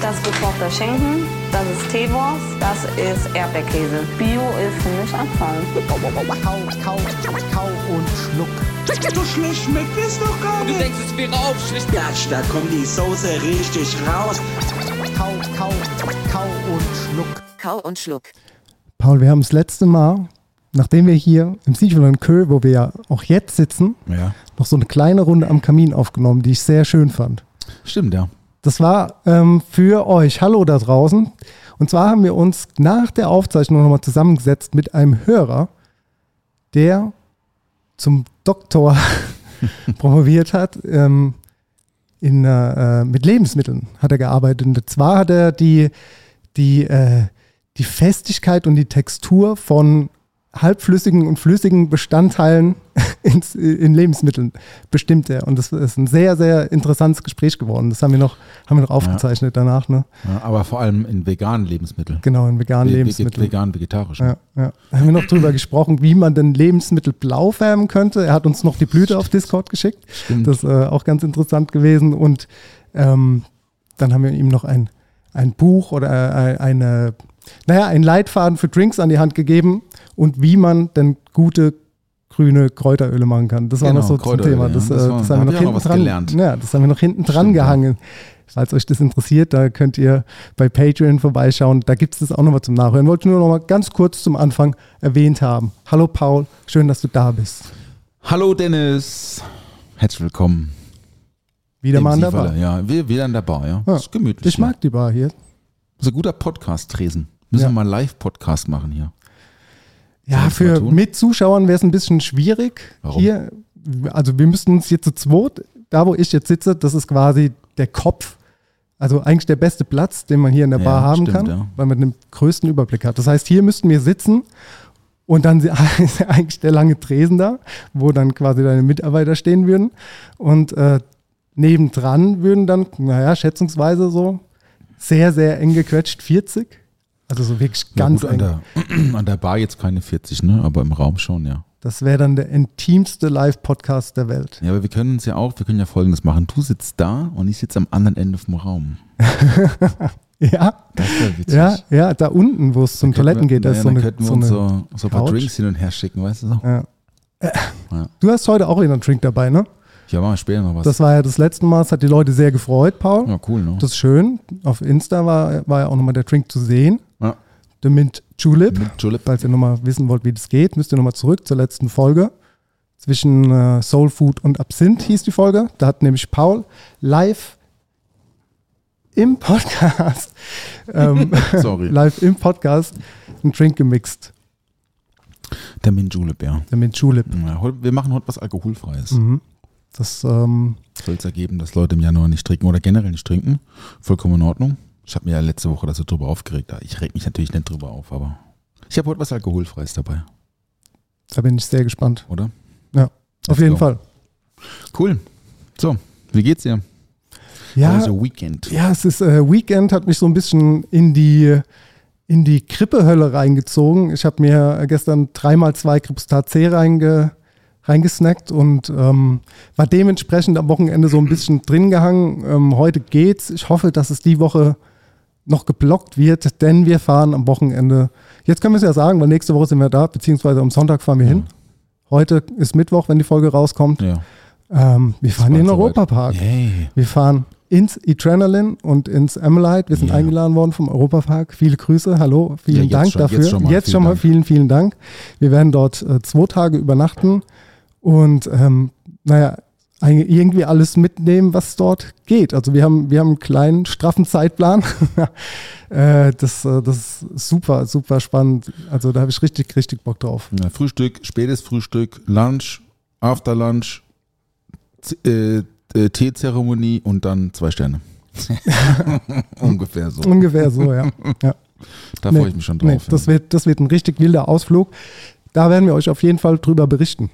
Das ist gekochter Schinken, das ist Teewurst, das ist Erdbeerkäse. Bio ist für mich Abfall. Kau, kau, kau und schluck. So schlecht schmeckt es doch gar Du nicht. denkst, es wäre aufschlicht. Gatsch, da kommt die Soße richtig raus. Kau, kau, kau und schluck. Kau und Schluck. Paul, wir haben das letzte Mal, nachdem wir hier im Siegel Kö, wo wir ja auch jetzt sitzen, Ja, noch so eine kleine Runde am Kamin aufgenommen, die ich sehr schön fand. stimmt, ja. Das war ähm, für euch. Hallo da draußen. Und zwar haben wir uns nach der Aufzeichnung nochmal zusammengesetzt mit einem Hörer, der zum Doktor promoviert hat. Ähm, in, äh, mit Lebensmitteln hat er gearbeitet. Und zwar hat er die, die, äh, die Festigkeit und die Textur von halbflüssigen und flüssigen Bestandteilen ins, in Lebensmitteln bestimmt er. Und das ist ein sehr, sehr interessantes Gespräch geworden. Das haben wir noch, haben wir noch aufgezeichnet danach. Ne? ja. Aber vor allem in veganen Lebensmitteln. Genau, in veganen Ve- Lebensmitteln. Vegan, vegetarisch. Ja, ja. Da haben wir noch drüber gesprochen, wie man denn Lebensmittel blau färben könnte. Er hat uns noch die Blüte auf Discord geschickt. Stimmt. Das ist äh, auch ganz interessant gewesen. Und ähm, dann haben wir ihm noch ein, ein Buch oder äh, eine, naja, einen Leitfaden für Drinks an die Hand gegeben und wie man denn gute grüne Kräuteröle machen kann. Das war Genau, noch so zum Thema. ja. Das, Das äh, das da haben wir noch hinten dran. gelernt. Ja, das haben wir noch hinten dran Stimmt, gehangen. Falls euch das interessiert, da könnt ihr bei Patreon vorbeischauen. Da gibt es das auch nochmal zum Nachhören. Wollte ich nur nochmal ganz kurz zum Anfang erwähnt haben. Hallo Paul, schön, dass du da bist. Hallo Dennis. Herzlich willkommen. Wieder Im mal an der. Bar. Ja, wir wieder an der Bar, ja. Ja. Das ist gemütlich. Ich mag die Bar hier. Das ein guter Podcast, Tresen. Müssen Ja. wir mal Live-Podcast machen hier. Ja, für mit Zuschauern wäre es ein bisschen schwierig. Warum? Hier, also wir müssten uns hier zu zweit, da wo ich jetzt sitze, das ist quasi der Kopf. Also eigentlich der beste Platz, den man hier in der Ja, Bar haben stimmt, kann, ja. weil man den größten Überblick hat. Das heißt, hier müssten wir sitzen und dann ist eigentlich der lange Tresen da, wo dann quasi deine Mitarbeiter stehen würden. Und äh, nebendran würden dann, naja, schätzungsweise so sehr, sehr eng gequetscht 40. Also so wirklich ganz ja, eng. gut, an, der, an der Bar jetzt keine 40, ne? Aber im Raum schon, ja. Das wäre dann der intimste Live-Podcast der Welt. Ja, aber wir können uns ja auch, wir können ja folgendes machen. Du sitzt da und ich sitze am anderen Ende vom Raum. Ja, Das wäre witzig. ja, ja, da unten, wo es zum Toiletten wir- geht, da ist naja, so dann eine, könnten wir so uns so, so ein paar. Drinks hin und her schicken, weißt du so? ja. Äh, Ja. Du hast heute auch wieder einen Drink dabei, ne? Ja, machen wir später noch was. Das war ja das letzte Mal, das hat die Leute sehr gefreut, Paul. ja, cool, ne? Das ist schön. Auf Insta war, war ja auch nochmal der Drink zu sehen. Der Mint Julep. Mit Julep. Falls ihr nochmal wissen wollt, wie das geht, müsst ihr nochmal zurück zur letzten Folge. Zwischen äh, Soul Food und Absinth hieß die Folge. Da hat nämlich Paul live im Podcast, ähm, live im Podcast einen Drink gemixt. Der Mint Julep, ja. Der Mint Julep. ja. Wir machen heute was Alkoholfreies. Mhm. Das, ähm, Soll es ergeben, dass Leute im Januar nicht trinken oder generell nicht trinken. Vollkommen in Ordnung. Ich habe mir ja letzte Woche so drüber aufgeregt. Ich reg mich natürlich nicht drüber auf, aber ich habe heute was Alkoholfreies dabei, da bin ich sehr gespannt. oder? Auf Let's jeden. Fall. Cool. So, wie geht's dir? Ja, Also Weekend. ja, es ist äh, Weekend, hat mich so ein bisschen in die, in die Grippehölle reingezogen. Ich habe mir gestern dreimal zwei Kripstat C reinge, reingesnackt und ähm, war dementsprechend am Wochenende so ein bisschen drin gehangen. Ähm, heute geht's. Ich hoffe, dass es die Woche noch geblockt wird, denn wir fahren am Wochenende. Jetzt können wir es ja sagen, weil nächste Woche sind wir da, beziehungsweise am Sonntag fahren wir hin. Heute ist Mittwoch, wenn die Folge rauskommt. Ja. Ähm, wir fahren in den. Europapark. Yay. Wir fahren ins Adrenaline und ins Amelite. Wir sind Ja. eingeladen worden vom Europapark. Viele Grüße, hallo, vielen Ja, jetzt Dank schon, dafür. jetzt schon mal, vielen mal Dank. vielen, vielen Dank. Wir werden dort äh, zwei Tage übernachten und ähm, naja, irgendwie alles mitnehmen, was dort geht. Also wir haben, wir haben einen kleinen, straffen Zeitplan. äh, das, äh, das ist super, super spannend. Also da habe ich richtig, richtig Bock drauf. Ja, Frühstück, spätes Frühstück, Lunch, After Lunch, äh, äh, Teezeremonie und dann zwei Sterne. Ungefähr so. Ungefähr so, ja. ja. Da Nee, freue ich mich schon drauf. Nee, das, wird, das wird ein richtig wilder Ausflug. Da werden wir euch auf jeden Fall drüber berichten.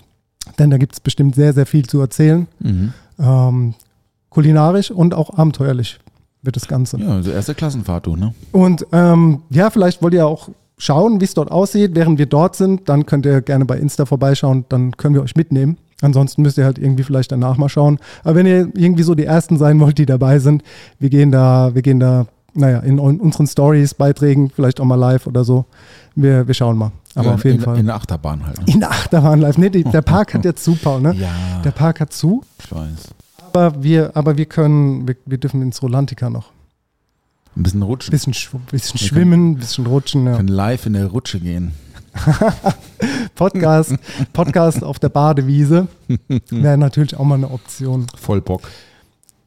Denn da gibt es bestimmt sehr, sehr viel zu erzählen. mhm. Ähm, kulinarisch und auch abenteuerlich wird das Ganze. Ja, also erste Klassenfahrt, du, ne? Und ähm, ja, vielleicht wollt ihr auch schauen, wie es dort aussieht, während wir dort sind. Dann könnt ihr gerne bei Insta vorbeischauen, dann können wir euch mitnehmen. Ansonsten müsst ihr halt irgendwie vielleicht danach mal schauen. Aber wenn ihr irgendwie so die Ersten sein wollt, die dabei sind, wir gehen da, wir gehen da, naja, in un- unseren Stories, Beiträgen, vielleicht auch mal live oder so. Wir, wir schauen mal. Aber ja, auf jeden in, Fall. In der Achterbahn halt. Ne? In der Achterbahn live. Nee, die, der Park hat jetzt zu, Paul, ne? Ja, Der Park hat zu, ich weiß. aber wir, aber wir können, wir, wir dürfen ins Rolantica noch. Ein bisschen rutschen. Bisschen, schw- bisschen schwimmen, bisschen rutschen. Ja. können live in der Rutsche gehen. Podcast, Podcast auf der Badewiese wäre natürlich auch mal eine Option. Voll Bock.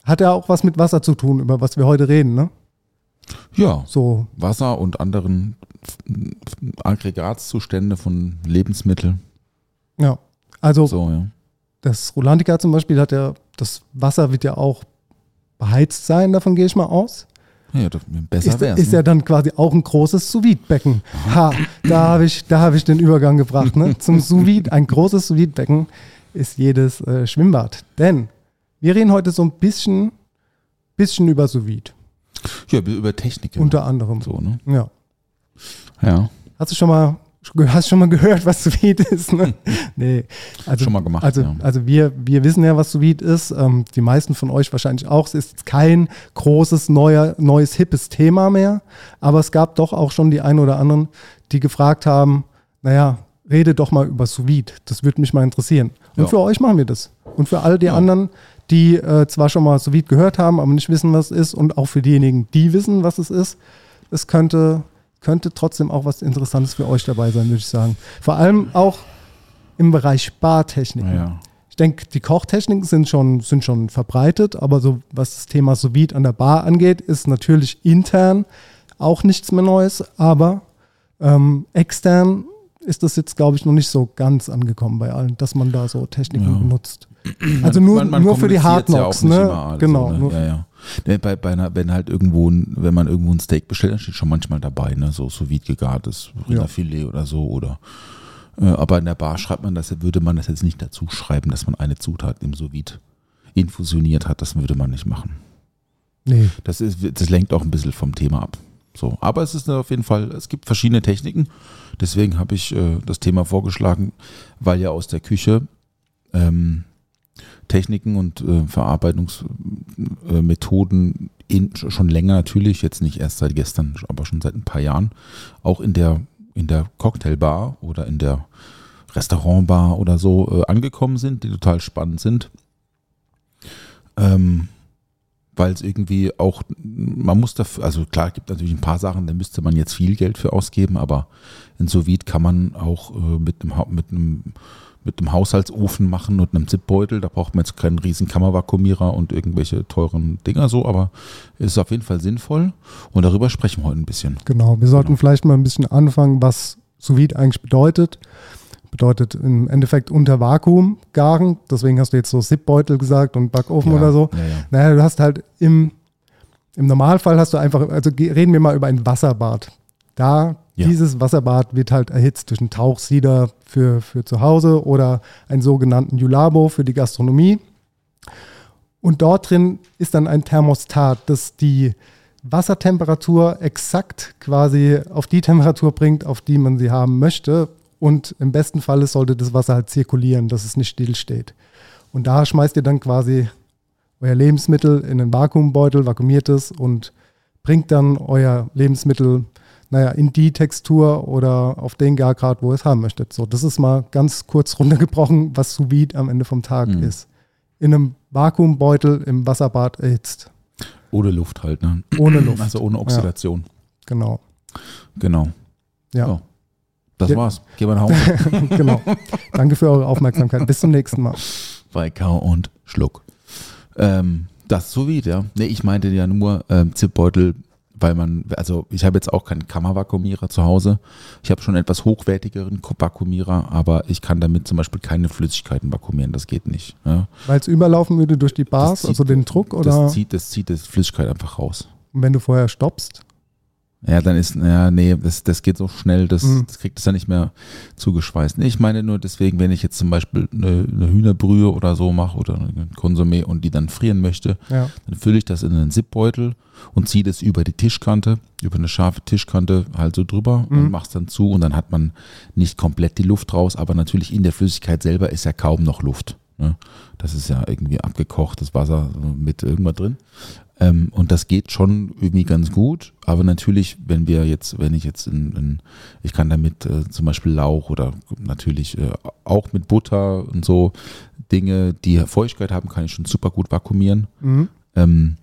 Hat ja auch was mit Wasser zu tun, über was wir heute reden, ne? Ja, So, Wasser und anderen Aggregatzustände von Lebensmitteln. ja. Also So, ja. das Rolantica zum Beispiel hat ja, das Wasser wird ja auch beheizt sein, davon gehe ich mal aus. Ja, das, besser Ist, wär's. ist ne? ja dann quasi auch ein großes Sous-Vide-Becken. Ha, da habe ich, da hab ich den Übergang gebracht. Ne? Zum Sous-Vide, ein großes Sous-Vide-Becken ist jedes äh, Schwimmbad. Denn wir reden heute so ein bisschen, bisschen über Sous-Vide. Ja, über Technik. Unter anderem. so, ne? Ja. Ja, Hast du schon mal, hast schon mal gehört, was sous vide ist? Ne? Nee. Also, Schon mal gemacht, Also, ja. also wir, wir wissen ja, was sous vide ist. Ähm, die meisten von euch wahrscheinlich auch. Es ist kein großes, neuer, neues, hippes Thema mehr. Aber es gab doch auch schon die einen oder anderen, die gefragt haben, naja, rede doch mal über sous vide. Das würde mich mal interessieren. Und Ja. für euch machen wir das. Und für all die Ja. anderen, die äh, zwar schon mal sous vide gehört haben, aber nicht wissen, was es ist. Und auch für diejenigen, die wissen, was es ist. Es könnte, könnte trotzdem auch was Interessantes für euch dabei sein, würde ich sagen. Vor allem auch im Bereich Bartechniken. ja. Ich denke, die Kochtechniken sind schon, sind schon verbreitet, aber so was das Thema sous an der Bar angeht, ist natürlich intern auch nichts mehr Neues, aber ähm, extern ist das jetzt, glaube ich, noch nicht so ganz angekommen bei allen, dass man da so Techniken Ja. benutzt. Also nur, Man- man nur für die Hard ja Knocks, auch nicht ne? immer alles genau. so, ne? Ja, ja. Ne, bei, bei einer, wenn halt irgendwo, ein, wenn man irgendwo ein Steak bestellt, dann steht schon manchmal dabei, ne, so sous vide gegartes Rinderfilet oder so oder. Äh, aber in der Bar schreibt man das, würde man das jetzt nicht dazu schreiben, dass man eine Zutat im sous vide infusioniert hat. Das würde man nicht machen. Nee. Das ist, das lenkt auch ein bisschen vom Thema ab. So, aber es ist auf jeden Fall, es gibt verschiedene Techniken. Deswegen habe ich äh, das Thema vorgeschlagen, weil ja aus der Küche ähm, Techniken und äh, Verarbeitungsmethoden in, schon länger natürlich, jetzt nicht erst seit gestern, aber schon seit ein paar Jahren, auch in der, in der Cocktailbar oder in der Restaurantbar oder so äh, angekommen sind, die total spannend sind. Ähm, weil es irgendwie auch, man muss dafür, also klar, es gibt natürlich ein paar Sachen, da müsste man jetzt viel Geld für ausgeben, aber in vide kann man auch äh, mit, einem, mit, einem, mit einem Haushaltsofen machen und einem Zipbeutel, da braucht man jetzt keinen riesen Kammervakuumierer und irgendwelche teuren Dinger so, aber es ist auf jeden Fall sinnvoll und darüber sprechen wir heute ein bisschen. Genau, wir sollten Genau. vielleicht mal ein bisschen anfangen, was sous eigentlich bedeutet. Bedeutet im Endeffekt unter Vakuum garen. Deswegen hast du jetzt so Zipbeutel gesagt und Backofen Ja, oder so. ja, ja. Naja, du hast halt im, im Normalfall hast du einfach, also reden wir mal über ein Wasserbad. Da, Ja. dieses Wasserbad wird halt erhitzt durch einen Tauchsieder für, für zu Hause oder einen sogenannten Julabo für die Gastronomie. Und dort drin ist dann ein Thermostat, das die Wassertemperatur exakt quasi auf die Temperatur bringt, auf die man sie haben möchte. Und im besten Falle sollte das Wasser halt zirkulieren, dass es nicht stillsteht. Und da schmeißt ihr dann quasi euer Lebensmittel in einen Vakuumbeutel, vakuumiert es und bringt dann euer Lebensmittel, naja, in die Textur oder auf den Gargrad, wo ihr es haben möchtet. So, das ist mal ganz kurz runtergebrochen, was sous vide am Ende vom Tag Mhm. ist. In einem Vakuumbeutel im Wasserbad erhitzt. Ohne Luft halt, ne? Ohne Luft. Also ohne Oxidation. Genau. Genau. Ja, Ja. Das Ja. war's. Gehen wir nach Hause. genau. Danke für eure Aufmerksamkeit. Bis zum nächsten Mal. bei Kau und Schluck. Ähm, das so wie, ja. Nee, ich meinte ja nur ähm, Zipbeutel weil man, also ich habe jetzt auch keinen Kammervakuumierer zu Hause. Ich habe schon etwas hochwertigeren Vakuumierer, aber ich kann damit zum Beispiel keine Flüssigkeiten vakuumieren. Das geht nicht. Ja. Weil es überlaufen würde durch die Bars, zieht- also den Druck, oder Das zieht, das zieht das Flüssigkeit einfach raus. wenn du vorher stoppst? Ja, dann ist, ja, nee, das, das geht so schnell, das, Mhm. das kriegt es ja nicht mehr zugeschweißt. Ich meine nur deswegen, wenn ich jetzt zum Beispiel eine, eine Hühnerbrühe oder so mache oder ein Konsumé und die dann frieren möchte, Ja. dann fülle ich das in einen Zipbeutel und ziehe das über die Tischkante, über eine scharfe Tischkante halt so drüber Mhm. und mach's dann zu und dann hat man nicht komplett die Luft raus, aber natürlich in der Flüssigkeit selber ist ja kaum noch Luft. Ne? Das ist ja irgendwie abgekochtes Wasser mit irgendwas drin. Ähm, und das geht schon irgendwie ganz gut, aber natürlich, wenn wir jetzt, wenn ich jetzt in, in ich kann damit äh, zum Beispiel Lauch oder natürlich äh, auch mit Butter und so Dinge, die Feuchtigkeit haben, kann ich schon super gut vakuumieren. Mhm. Ähm,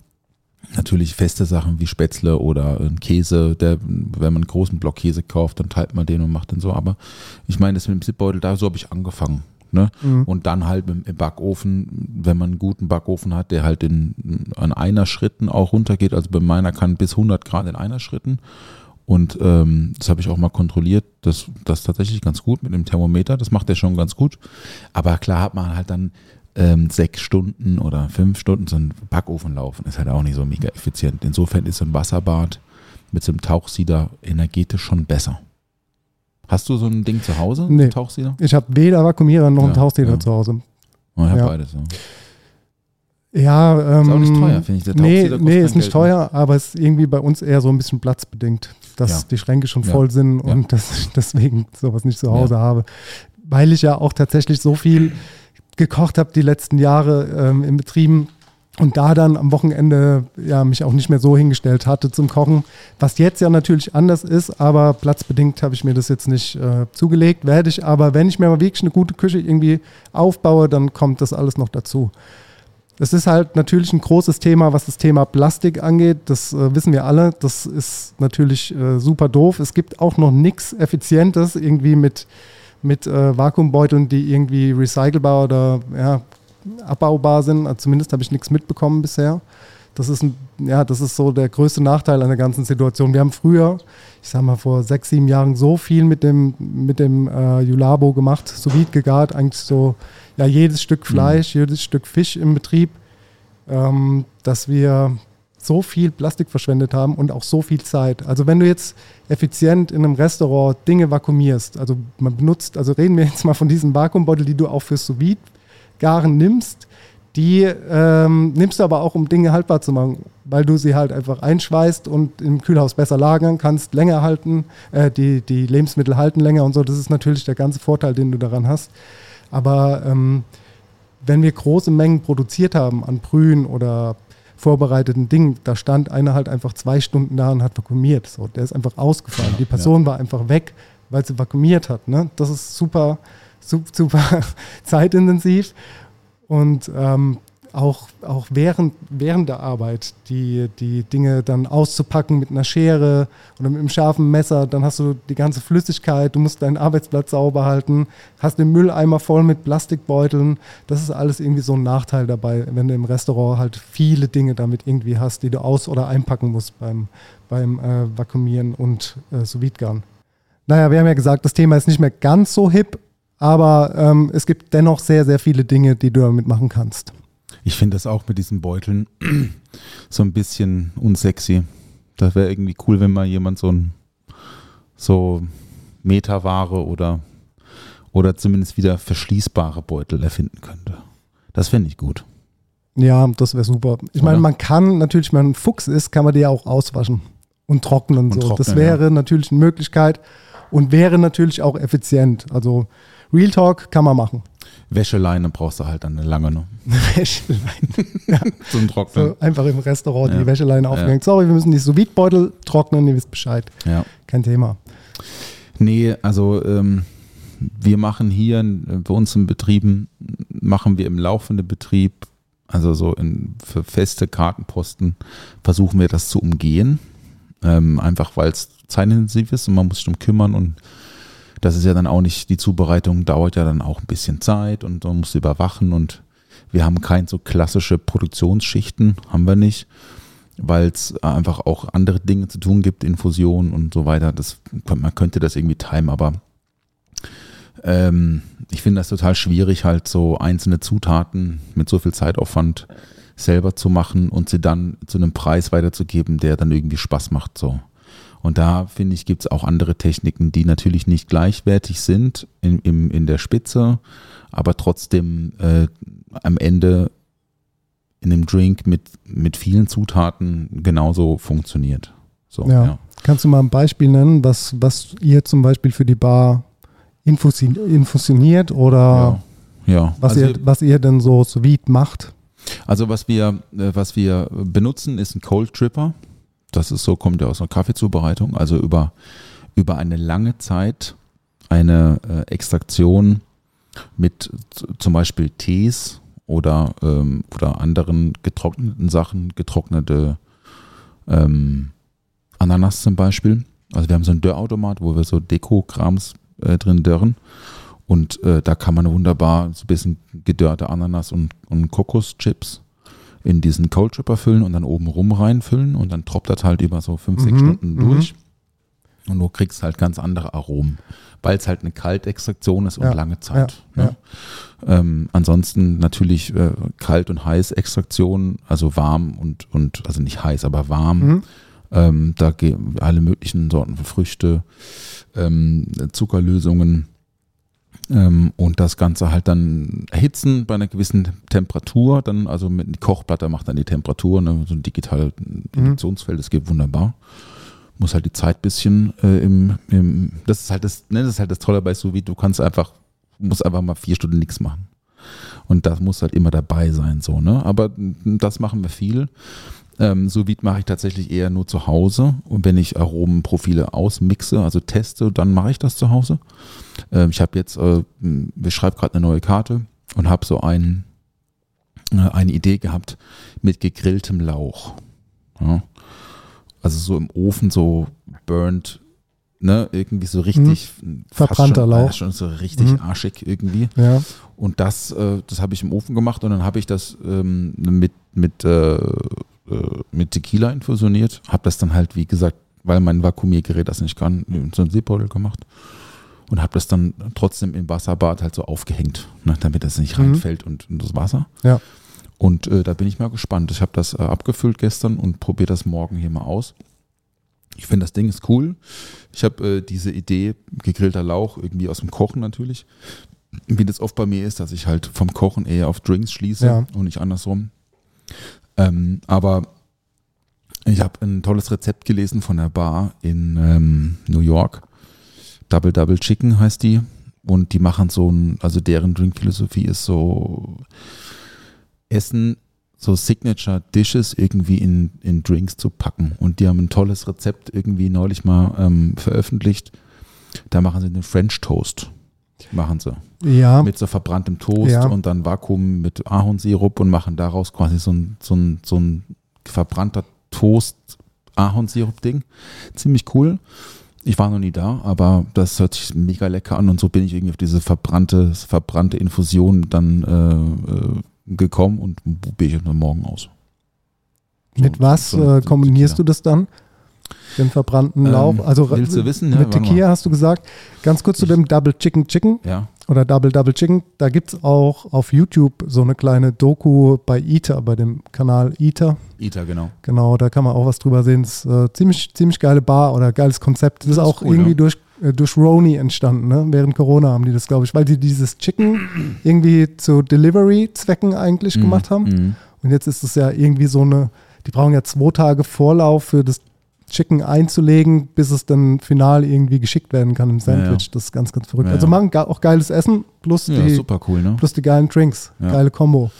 natürlich feste Sachen wie Spätzle oder ein Käse, der, wenn man einen großen Block Käse kauft, dann teilt man den und macht den so. Aber ich meine, das mit dem Zipbeutel, da so habe ich angefangen. Ne? Mhm. Und dann halt im, im Backofen, wenn man einen guten Backofen hat, der halt in, an einer Schritten auch runtergeht. Also bei meiner kann bis 100 Grad in einer Schritten. Und ähm, das habe ich auch mal kontrolliert. Das, das ist tatsächlich ganz gut mit dem Thermometer. Das macht der schon ganz gut. Aber klar hat man halt dann ähm, sechs Stunden oder fünf Stunden so einen Backofen laufen. Ist halt auch nicht so mega effizient. Insofern ist so ein Wasserbad mit so einem Tauchsieder energetisch schon besser. Hast du so ein Ding zu Hause? Nee. Tauchsieder? Ich habe weder Vakuumierer noch einen Ja, Tauchsieder ja. zu Hause. Oh, ja, Ja. beides. Ja. Ja, ähm, Ist auch nicht teuer, finde ich. Der Nee, nee, ist nicht Geld, teuer, aber es ist irgendwie bei uns eher so ein bisschen platzbedingt, dass die Schränke schon voll sind und dass ich deswegen sowas nicht zu Hause habe. Weil ich ja auch tatsächlich so viel gekocht habe die letzten Jahre ähm, in Betrieben und da dann am Wochenende ja mich auch nicht mehr so hingestellt hatte zum Kochen, was jetzt ja natürlich anders ist, aber platzbedingt habe ich mir das jetzt nicht äh, zugelegt, werde ich aber, wenn ich mir mal wirklich eine gute Küche irgendwie aufbaue, dann kommt das alles noch dazu. Es ist halt natürlich ein großes Thema, was das Thema Plastik angeht. Das äh, wissen wir alle. Das ist natürlich äh, super doof. Es gibt auch noch nichts Effizientes irgendwie mit, mit äh, Vakuumbeuteln, die irgendwie recycelbar oder ja, abbaubar sind. Also zumindest habe ich nichts mitbekommen bisher. Das ist, ein, ja, das ist so der größte Nachteil an der ganzen Situation. Wir haben früher, ich sag mal vor sechs, sieben Jahren, so viel mit dem, mit dem äh, Julabo gemacht, so vide gegart, eigentlich so ja, jedes Stück Fleisch, jedes Stück Fisch im Betrieb, ähm, dass wir so viel Plastik verschwendet haben und auch so viel Zeit. Also wenn du jetzt effizient in einem Restaurant Dinge vakuumierst, also man benutzt, also reden wir jetzt mal von diesen Vakuumbeutel, die du auch fürs sous garen nimmst, die ähm, nimmst du aber auch, um Dinge haltbar zu machen, weil du sie halt einfach einschweißt und im Kühlhaus besser lagern kannst, länger halten, äh, die, die Lebensmittel halten länger und so. Das ist natürlich der ganze Vorteil, den du daran hast. Aber ähm, wenn wir große Mengen produziert haben an Brühen oder vorbereiteten Dingen, da stand einer halt einfach zwei Stunden da und hat vakuumiert. So, der ist einfach ausgefallen. Die Person war einfach weg, weil sie vakuumiert hat. Ne? Das ist super, super, zeitintensiv. Und ähm, auch, auch während, während der Arbeit die, die Dinge dann auszupacken mit einer Schere oder mit einem scharfen Messer, dann hast du die ganze Flüssigkeit, du musst deinen Arbeitsplatz sauber halten, hast den Mülleimer voll mit Plastikbeuteln. Das ist alles irgendwie so ein Nachteil dabei, wenn du im Restaurant halt viele Dinge damit irgendwie hast, die du aus- oder einpacken musst beim, beim äh, Vakuumieren und äh, sous garen Naja, wir haben ja gesagt, das Thema ist nicht mehr ganz so hip, aber ähm, es gibt dennoch sehr, sehr viele Dinge, die du damit machen kannst. Ich finde das auch mit diesen Beuteln so ein bisschen unsexy. Das wäre irgendwie cool, wenn mal jemand so ein so Metaware oder oder zumindest wieder verschließbare Beutel erfinden könnte. Das fände ich gut. Ja, das wäre super. Ich meine, man kann natürlich, wenn man ein Fuchs ist, kann man die ja auch auswaschen und trocknen. Und so. trocknen, das wäre natürlich eine Möglichkeit und wäre natürlich auch effizient. Also Real Talk kann man machen. Wäscheleine brauchst du halt dann eine lange noch. Wäscheleine. Zum Trocknen. so, einfach im Restaurant Ja. die Wäscheleine aufgehängt. Sorry, wir müssen die sous beutel trocknen, ihr wisst Bescheid. Ja. Kein Thema. Nee, also ähm, wir machen hier bei uns in Betrieben, machen wir im laufenden Betrieb, also so in, für feste Kartenposten, versuchen wir das zu umgehen. Ähm, einfach weil es zeitintensiv ist und man muss sich darum kümmern und das ist ja dann auch nicht, die Zubereitung dauert ja dann auch ein bisschen Zeit und man muss überwachen und wir haben keine so klassische Produktionsschichten, haben wir nicht. weil es einfach auch andere Dinge zu tun gibt, Infusionen und so weiter. Das, man könnte das irgendwie timen, aber ähm, ich finde das total schwierig, halt so einzelne Zutaten mit so viel Zeitaufwand selber zu machen und sie dann zu einem Preis weiterzugeben, der dann irgendwie Spaß macht. So. Und da finde ich, gibt es auch andere Techniken, die natürlich nicht gleichwertig sind in, in, in der Spitze, aber trotzdem äh, am Ende in einem Drink mit, mit vielen Zutaten genauso funktioniert. So, Ja. ja. Kannst du mal ein Beispiel nennen, was, was ihr zum Beispiel für die Bar infusi- infusioniert oder Ja, ja. was, also, ihr, was ihr denn so sous macht? also was wir, äh, was wir benutzen, ist ein Cold Tripper. Das ist so, kommt ja aus einer Kaffeezubereitung. Also über, über eine lange Zeit eine äh, Extraktion mit zum Beispiel Tees oder, ähm, oder anderen getrockneten Sachen, getrocknete ähm, Ananas zum Beispiel. Also wir haben so einen Dörrautomat, wo wir so Deko-Krams äh, drin dörren. Und äh, da kann man wunderbar so ein bisschen gedörrte Ananas und, und Kokoschips in diesen Cold Tripper füllen und dann oben rum reinfüllen und dann tropft das halt über so fünf, sechs Mhm, Stunden mhm. durch. Und du kriegst halt ganz andere Aromen, weil es halt eine Kaltextraktion ist und Ja, lange Zeit. ja, ne? Ähm, ansonsten natürlich äh, Kalt- und Heiß-Extraktion, also warm und, und, also nicht heiß, aber warm. Mhm. Ähm, da gehen alle möglichen Sorten von Früchte, ähm, Zuckerlösungen und das Ganze halt dann erhitzen bei einer gewissen Temperatur. Dann, also mit einer Kochplatte macht dann die Temperatur, ne, so ein digitales Induktionsfeld, das geht wunderbar. Muss halt die Zeit bisschen äh, im, im, das ist halt das, ne, das ist halt das Tolle bei Sous Vide, du kannst einfach, musst einfach mal vier Stunden nichts machen. Und das muss halt immer dabei sein, so, ne? Aber das machen wir viel. Ähm, sous vide mache ich tatsächlich eher nur zu Hause. Und wenn ich Aromenprofile ausmixe, also teste, dann mache ich das zu Hause. Ähm, ich habe jetzt, äh, wir schreiben gerade eine neue Karte und habe so ein, äh, eine Idee gehabt mit gegrilltem Lauch. Ja. Also so im Ofen so burnt, ne, irgendwie so richtig Mhm. Verbrannter schon, Lauch. Ja, schon so richtig Mhm. arschig irgendwie. Ja. Und das, äh, das habe ich im Ofen gemacht und dann habe ich das ähm, mit, mit, äh, äh, mit Tequila infusioniert. Habe das dann halt, wie gesagt, weil mein Vakuumiergerät das nicht kann, in so ein Seebeutel gemacht. Und habe das dann trotzdem im Wasserbad halt so aufgehängt, ne, damit das nicht Mhm. reinfällt und in das Wasser. Ja. Und äh, da bin ich mal gespannt. Ich habe das äh, abgefüllt gestern und probiere das morgen hier mal aus. Ich finde, das Ding ist cool. Ich habe äh, diese Idee, gegrillter Lauch, irgendwie aus dem Kochen natürlich. Wie das oft bei mir ist, dass ich halt vom Kochen eher auf Drinks schließe Ja. und nicht andersrum. Ähm, aber ich habe ein tolles Rezept gelesen von der Bar in ähm, New York. Double Double Chicken heißt die. Und die machen so ein, also deren Drinkphilosophie ist so Essen, so Signature Dishes irgendwie in, in Drinks zu packen. Und die haben ein tolles Rezept irgendwie neulich mal ähm, veröffentlicht. Da machen sie den French Toast. Machen sie. Ja. Mit so verbranntem Toast Ja. und dann Vakuum mit Ahornsirup und machen daraus quasi so ein, so ein, so ein verbrannter Toast Ahornsirup-Ding. Ziemlich cool. Ich war noch nie da, aber das hört sich mega lecker an und so bin ich irgendwie auf diese verbrannte, verbrannte Infusion dann äh, äh, gekommen und probiere ich dann morgen aus. So- Mit was so äh, kombinierst du das dann? Den verbrannten Ähm, Lauch? Also willst du wissen? Ja, mit. Tequila hast du gesagt. Ganz kurz zu dem Double Chicken Chicken Ja, oder Double Double Chicken. Da gibt es auch auf YouTube so eine kleine Doku bei Eater, bei dem Kanal Eater. Ita, genau. Genau, da kann man auch was drüber sehen. Das ist äh, ziemlich, ziemlich geile Bar oder geiles Konzept. Das, ist Das ist auch cool, irgendwie ja. durch, äh, durch Roni entstanden, ne? Während Corona haben die das, glaube ich, weil die dieses Chicken irgendwie zu Delivery-Zwecken eigentlich gemacht haben. Mhm. Und jetzt ist es ja irgendwie so eine, die brauchen ja zwei Tage Vorlauf für das Chicken einzulegen, bis es dann final irgendwie geschickt werden kann im Sandwich. ja. Das ist ganz, ganz verrückt. Ja, also machen auch geiles Essen plus, die, cool, ne? plus die geilen Drinks. Geile Kombo.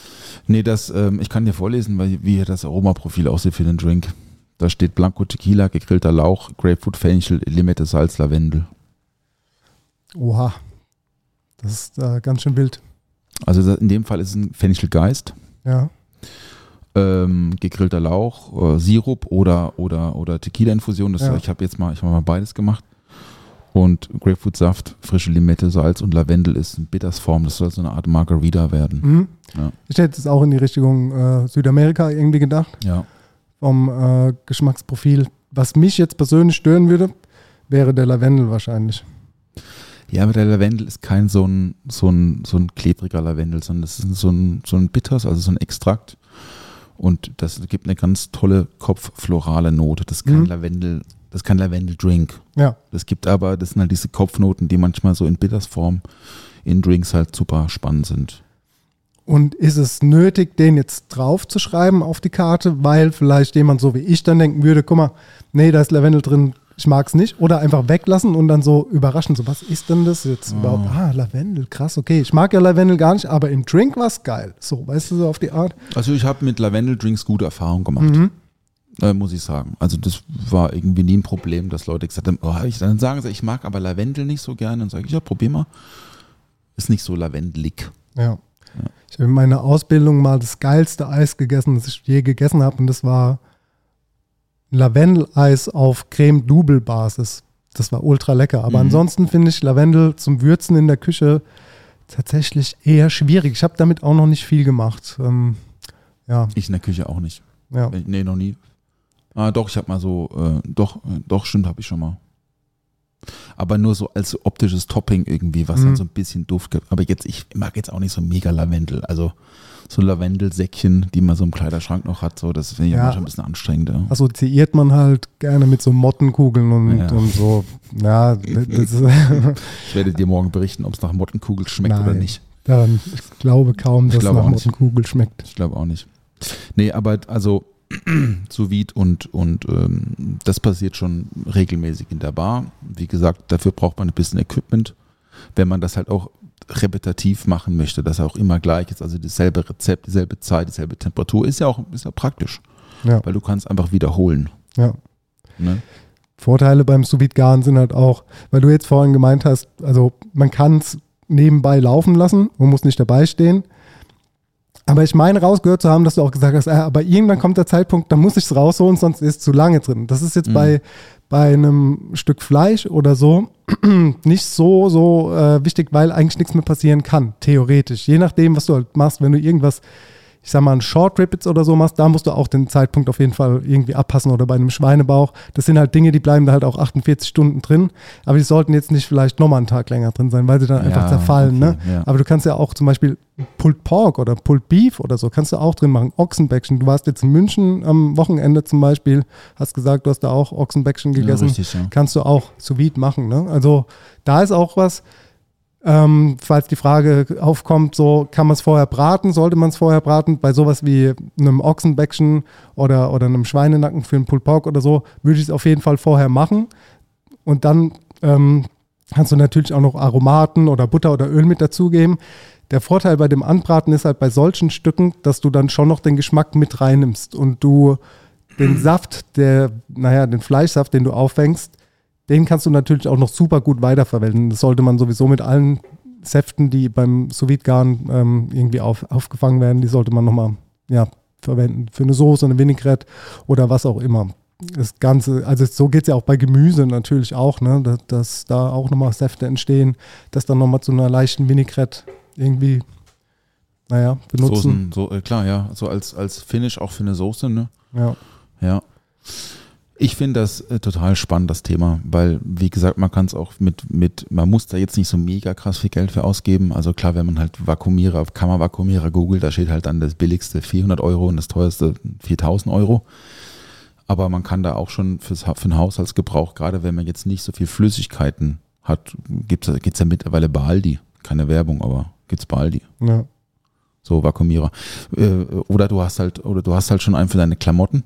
Nee, das, ähm, ich kann dir vorlesen, weil, wie hier das Aromaprofil aussieht für den Drink. Da steht Blanco Tequila, gegrillter Lauch, Grapefruit, Fenchel, Limette, Salz, Lavendel. Oha. Das ist äh, ganz schön wild. Also in dem Fall ist es ein Fenchelgeist, Ja. Ähm, gegrillter Lauch, äh, Sirup oder, oder, oder Tequila-Infusion. Ja. Ich habe jetzt mal, ich hab mal beides gemacht. Und Grapefruitsaft, frische Limette, Salz und Lavendel ist in Bittersform. Das soll so eine Art Margarita werden. Mhm. Ja. Ich hätte jetzt auch in die Richtung äh, Südamerika irgendwie gedacht. Ja. vom äh, Geschmacksprofil. Was mich jetzt persönlich stören würde, wäre der Lavendel wahrscheinlich. Ja, aber der Lavendel ist kein so ein, so ein, so ein klebriger Lavendel, sondern das ist so ein, so ein Bitters, also so ein Extrakt. Und das gibt eine ganz tolle kopfflorale Note. Das ist kein Mhm. Lavendel, das ist kein Lavendel-Drink. Ja, Das gibt aber, das sind halt diese Kopfnoten, die manchmal so in Bittersform in Drinks halt super spannend sind. Und ist es nötig, den jetzt drauf zu schreiben auf die Karte, weil vielleicht jemand so wie ich dann denken würde, guck mal, nee, da ist Lavendel drin, ich mag es nicht. Oder einfach weglassen und dann so überraschen, so was ist denn das jetzt überhaupt? Ah, Lavendel, krass, okay. Ich mag ja Lavendel gar nicht, aber im Drink war es geil. So, weißt du, so auf die Art. Also ich habe mit Lavendel-Drinks gute Erfahrungen gemacht. Mhm. Äh, muss ich sagen. Also das war irgendwie nie ein Problem, dass Leute gesagt haben, oh, ich, dann sagen sie, ich mag aber Lavendel nicht so gerne. Dann sage ich, ja, probier mal. Ist nicht so lavendelig. Ja. Ich habe in meiner Ausbildung mal das geilste Eis gegessen, das ich je gegessen habe. Und das war Lavendel-Eis auf Creme-Double-Basis. Das war ultra lecker. Aber Mhm. ansonsten finde ich Lavendel zum Würzen in der Küche tatsächlich eher schwierig. Ich habe damit auch noch nicht viel gemacht. Ähm, ja, Ich in der Küche auch nicht. ja. Äh, Nee, noch nie. Ah, doch, ich habe mal so, äh, doch, äh, doch, stimmt, habe ich schon mal. Aber nur so als optisches Topping irgendwie, was Mhm. dann so ein bisschen Duft gibt. Aber jetzt, ich mag jetzt auch nicht so mega Lavendel. Also so Lavendelsäckchen, die man so im Kleiderschrank noch hat, so, das finde ich Ja. manchmal ein bisschen anstrengend. Ja. Assoziiert man halt gerne mit so Mottenkugeln und, Ja. und so. Ja, das ist, Ich werde dir morgen berichten, ob es nach Mottenkugel schmeckt oder Nein. nicht. daran, ich glaube kaum, dass es glaube nach auch nicht. Mottenkugel schmeckt. Ich glaube auch nicht. Nee, aber also sous vide und, und ähm, das passiert schon regelmäßig in der Bar. Wie gesagt, dafür braucht man ein bisschen Equipment. Wenn man das halt auch repetitiv machen möchte, dass er auch immer gleich ist, also dasselbe Rezept, dieselbe Zeit, dieselbe Temperatur, ist ja auch ist ja praktisch, Ja, weil du kannst einfach wiederholen. ja. Ne? Vorteile beim sous vide garen sind halt auch, weil du jetzt vorhin gemeint hast, also man kann es nebenbei laufen lassen, man muss nicht dabei stehen. Aber ich meine rausgehört zu haben, dass du auch gesagt hast, äh, aber irgendwann kommt der Zeitpunkt, da muss ich es rausholen, sonst ist es zu lange drin. Das ist jetzt Mhm. bei, bei einem Stück Fleisch oder so nicht so, so äh, wichtig, weil eigentlich nichts mehr passieren kann, theoretisch. Je nachdem, was du halt machst, wenn du irgendwas, ich sag mal, einen Short Rip jetzt oder so machst, da musst du auch den Zeitpunkt auf jeden Fall irgendwie abpassen oder bei einem Schweinebauch. Das sind halt Dinge, die bleiben da halt auch 48 Stunden drin, aber die sollten jetzt nicht vielleicht nochmal einen Tag länger drin sein, weil sie dann Ja, einfach zerfallen. okay, ne? ja. Aber du kannst ja auch zum Beispiel Pulled Pork oder Pulled Beef oder so, kannst du auch drin machen. Ochsenbäckchen. Du warst jetzt in München am Wochenende zum Beispiel, hast gesagt, du hast da auch Ochsenbäckchen gegessen. richtig, ja. Kannst du auch sous machen. Ne? Also da ist auch was, ähm, falls die Frage aufkommt, so kann man es vorher braten, sollte man es vorher braten? Bei sowas wie einem Ochsenbäckchen oder, oder einem Schweinenacken für einen Pulled Pork oder so, würde ich es auf jeden Fall vorher machen. Und dann ähm, kannst du natürlich auch noch Aromaten oder Butter oder Öl mit dazugeben. Der Vorteil bei dem Anbraten ist halt bei solchen Stücken, dass du dann schon noch den Geschmack mit reinnimmst und du den Saft, der, naja, den Fleischsaft, den du aufwängst, den kannst du natürlich auch noch super gut weiterverwenden. Das sollte man sowieso mit allen Säften, die beim sous garen ähm, irgendwie auf, aufgefangen werden, die sollte man nochmal ja, verwenden. Für eine Soße, eine Vinaigrette oder was auch immer. Das Ganze, also so geht es ja auch bei Gemüse natürlich auch, ne? dass, dass da auch nochmal Säfte entstehen, das dann nochmal zu einer leichten Vinaigrette irgendwie, naja, benutzen. Soßen, so, äh, klar, ja. So als, als Finish auch für eine Soße, ne? Ja. Ja. Ich finde das äh, total spannend, das Thema, weil, wie gesagt, man kann es auch mit, mit, man muss da jetzt nicht so mega krass viel Geld für ausgeben. Also klar, wenn man halt Vakuumierer, Kammervakuumierer googelt, da steht halt dann das billigste 400 Euro und das teuerste 4000 Euro. Aber man kann da auch schon fürs, für den Haushaltsgebrauch, gerade wenn man jetzt nicht so viel Flüssigkeiten hat, gibt es ja mittlerweile bei Aldi. Keine Werbung, aber gibt's bei Aldi. ja. So Vakuumierer. Äh, Oder du hast halt, oder du hast halt schon einen für deine Klamotten.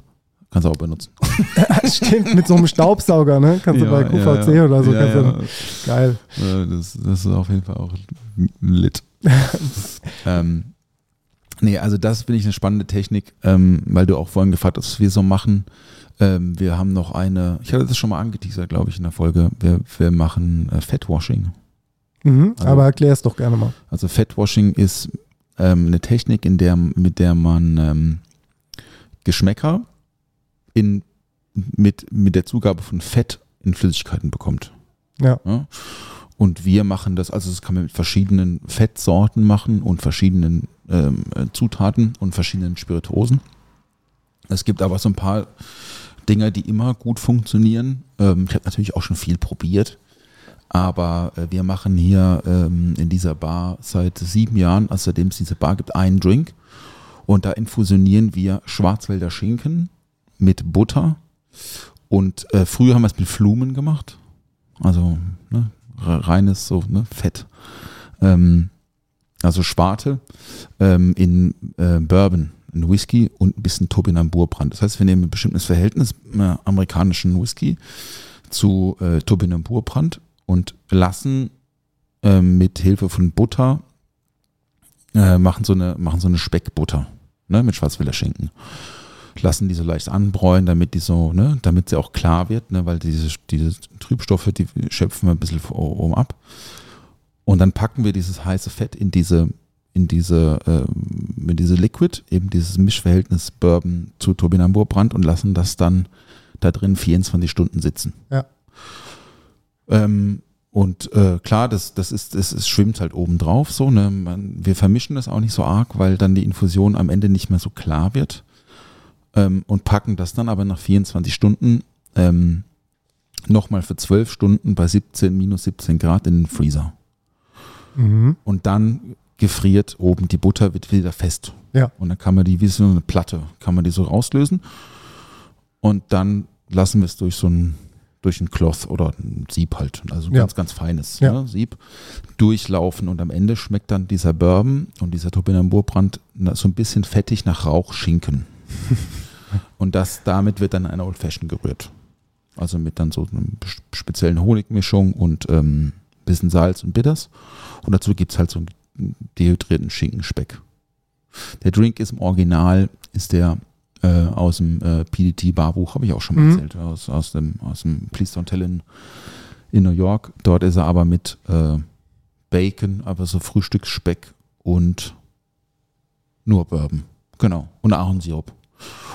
Kannst du auch benutzen. Stimmt, mit so einem Staubsauger, ne? Kannst du bei QVC ja. oder so. Ja, du, ja. Geil. Das, das ist auf jeden Fall auch lit. ähm, nee, also das finde ich eine spannende Technik, ähm, weil du auch vorhin gefragt hast, was wir so machen. Ähm, wir haben noch eine, ich hatte das schon mal angeteasert, glaube ich, in der Folge. Wir, wir machen äh, Fettwashing. Mhm, Also- aber erklär es doch gerne mal. Also Fettwashing ist ähm, eine Technik, in der, mit der man ähm, Geschmäcker in, mit, mit der Zugabe von Fett in Flüssigkeiten bekommt. Ja. Und wir machen das, also das kann man mit verschiedenen Fettsorten machen und verschiedenen ähm, äh, Zutaten und verschiedenen Spirituosen. Es gibt aber so ein paar Dinge, die immer gut funktionieren. Ähm, ich habe natürlich auch schon viel probiert, aber äh, wir machen hier ähm, in dieser Bar seit sieben Jahren, also seitdem es diese Bar gibt, einen Drink und da infusionieren wir Schwarzwälder Schinken mit Butter und äh, früher haben wir es mit Flumen gemacht, also ne, reines so ne, Fett. Ähm, also Schwarte ähm, in äh, Bourbon, in Whisky und ein bisschen Topinambur-Brand. Das heißt, wir nehmen ein bestimmtes Verhältnis äh, amerikanischen Whisky zu äh, Topinambur-Brand und lassen äh, mit Hilfe von Butter äh, machen so eine machen so eine Speckbutter ne, mit Schwarzwälder Schinken lassen die so leicht anbräunen, damit die so, ne, damit sie auch klar wird, ne, weil diese, diese Trübstoffe, die schöpfen wir ein bisschen oben ab. Und dann packen wir dieses heiße Fett in diese, in diese, äh, in diese Liquid, eben dieses Mischverhältnis Bourbon zu Turbinambur-Brand und lassen das dann da drin 24 Stunden sitzen. Ja. Ähm, und äh, klar, das, das ist, es, es schwimmt halt oben drauf so. Ne? Man, wir vermischen das auch nicht so arg, weil dann die Infusion am Ende nicht mehr so klar wird. Ähm, und packen das dann aber nach 24 Stunden ähm, nochmal für 12 Stunden bei 17, minus 17 Grad in den Freezer. Mhm. Und dann gefriert oben die Butter, wird wieder fest. Ja. Und dann kann man die, wie so eine Platte, kann man die so rauslösen. Und dann lassen wir es durch so ein, durch ein Cloth oder ein Sieb halt, also Ja. ganz, ganz feines Ja. ne, Sieb, durchlaufen. Und am Ende schmeckt dann dieser Bourbon und dieser Topinambur-Brand na- so ein bisschen fettig nach Rauchschinken. und das, damit wird dann eine Old Fashion gerührt. Also mit dann so einer speziellen Honigmischung und ähm, bisschen Salz und Bitters. Und dazu gibt es halt so einen dehydrierten Schinkenspeck. Der Drink ist im Original, ist der äh, aus dem äh, PDT Barbuch, habe ich auch schon mal Mhm. erzählt, aus, aus dem, aus dem Please Don't Tell in, in New York. Dort ist er aber mit äh, Bacon, aber so Frühstücksspeck und nur Bourbon. Genau. Und Ahornsirup.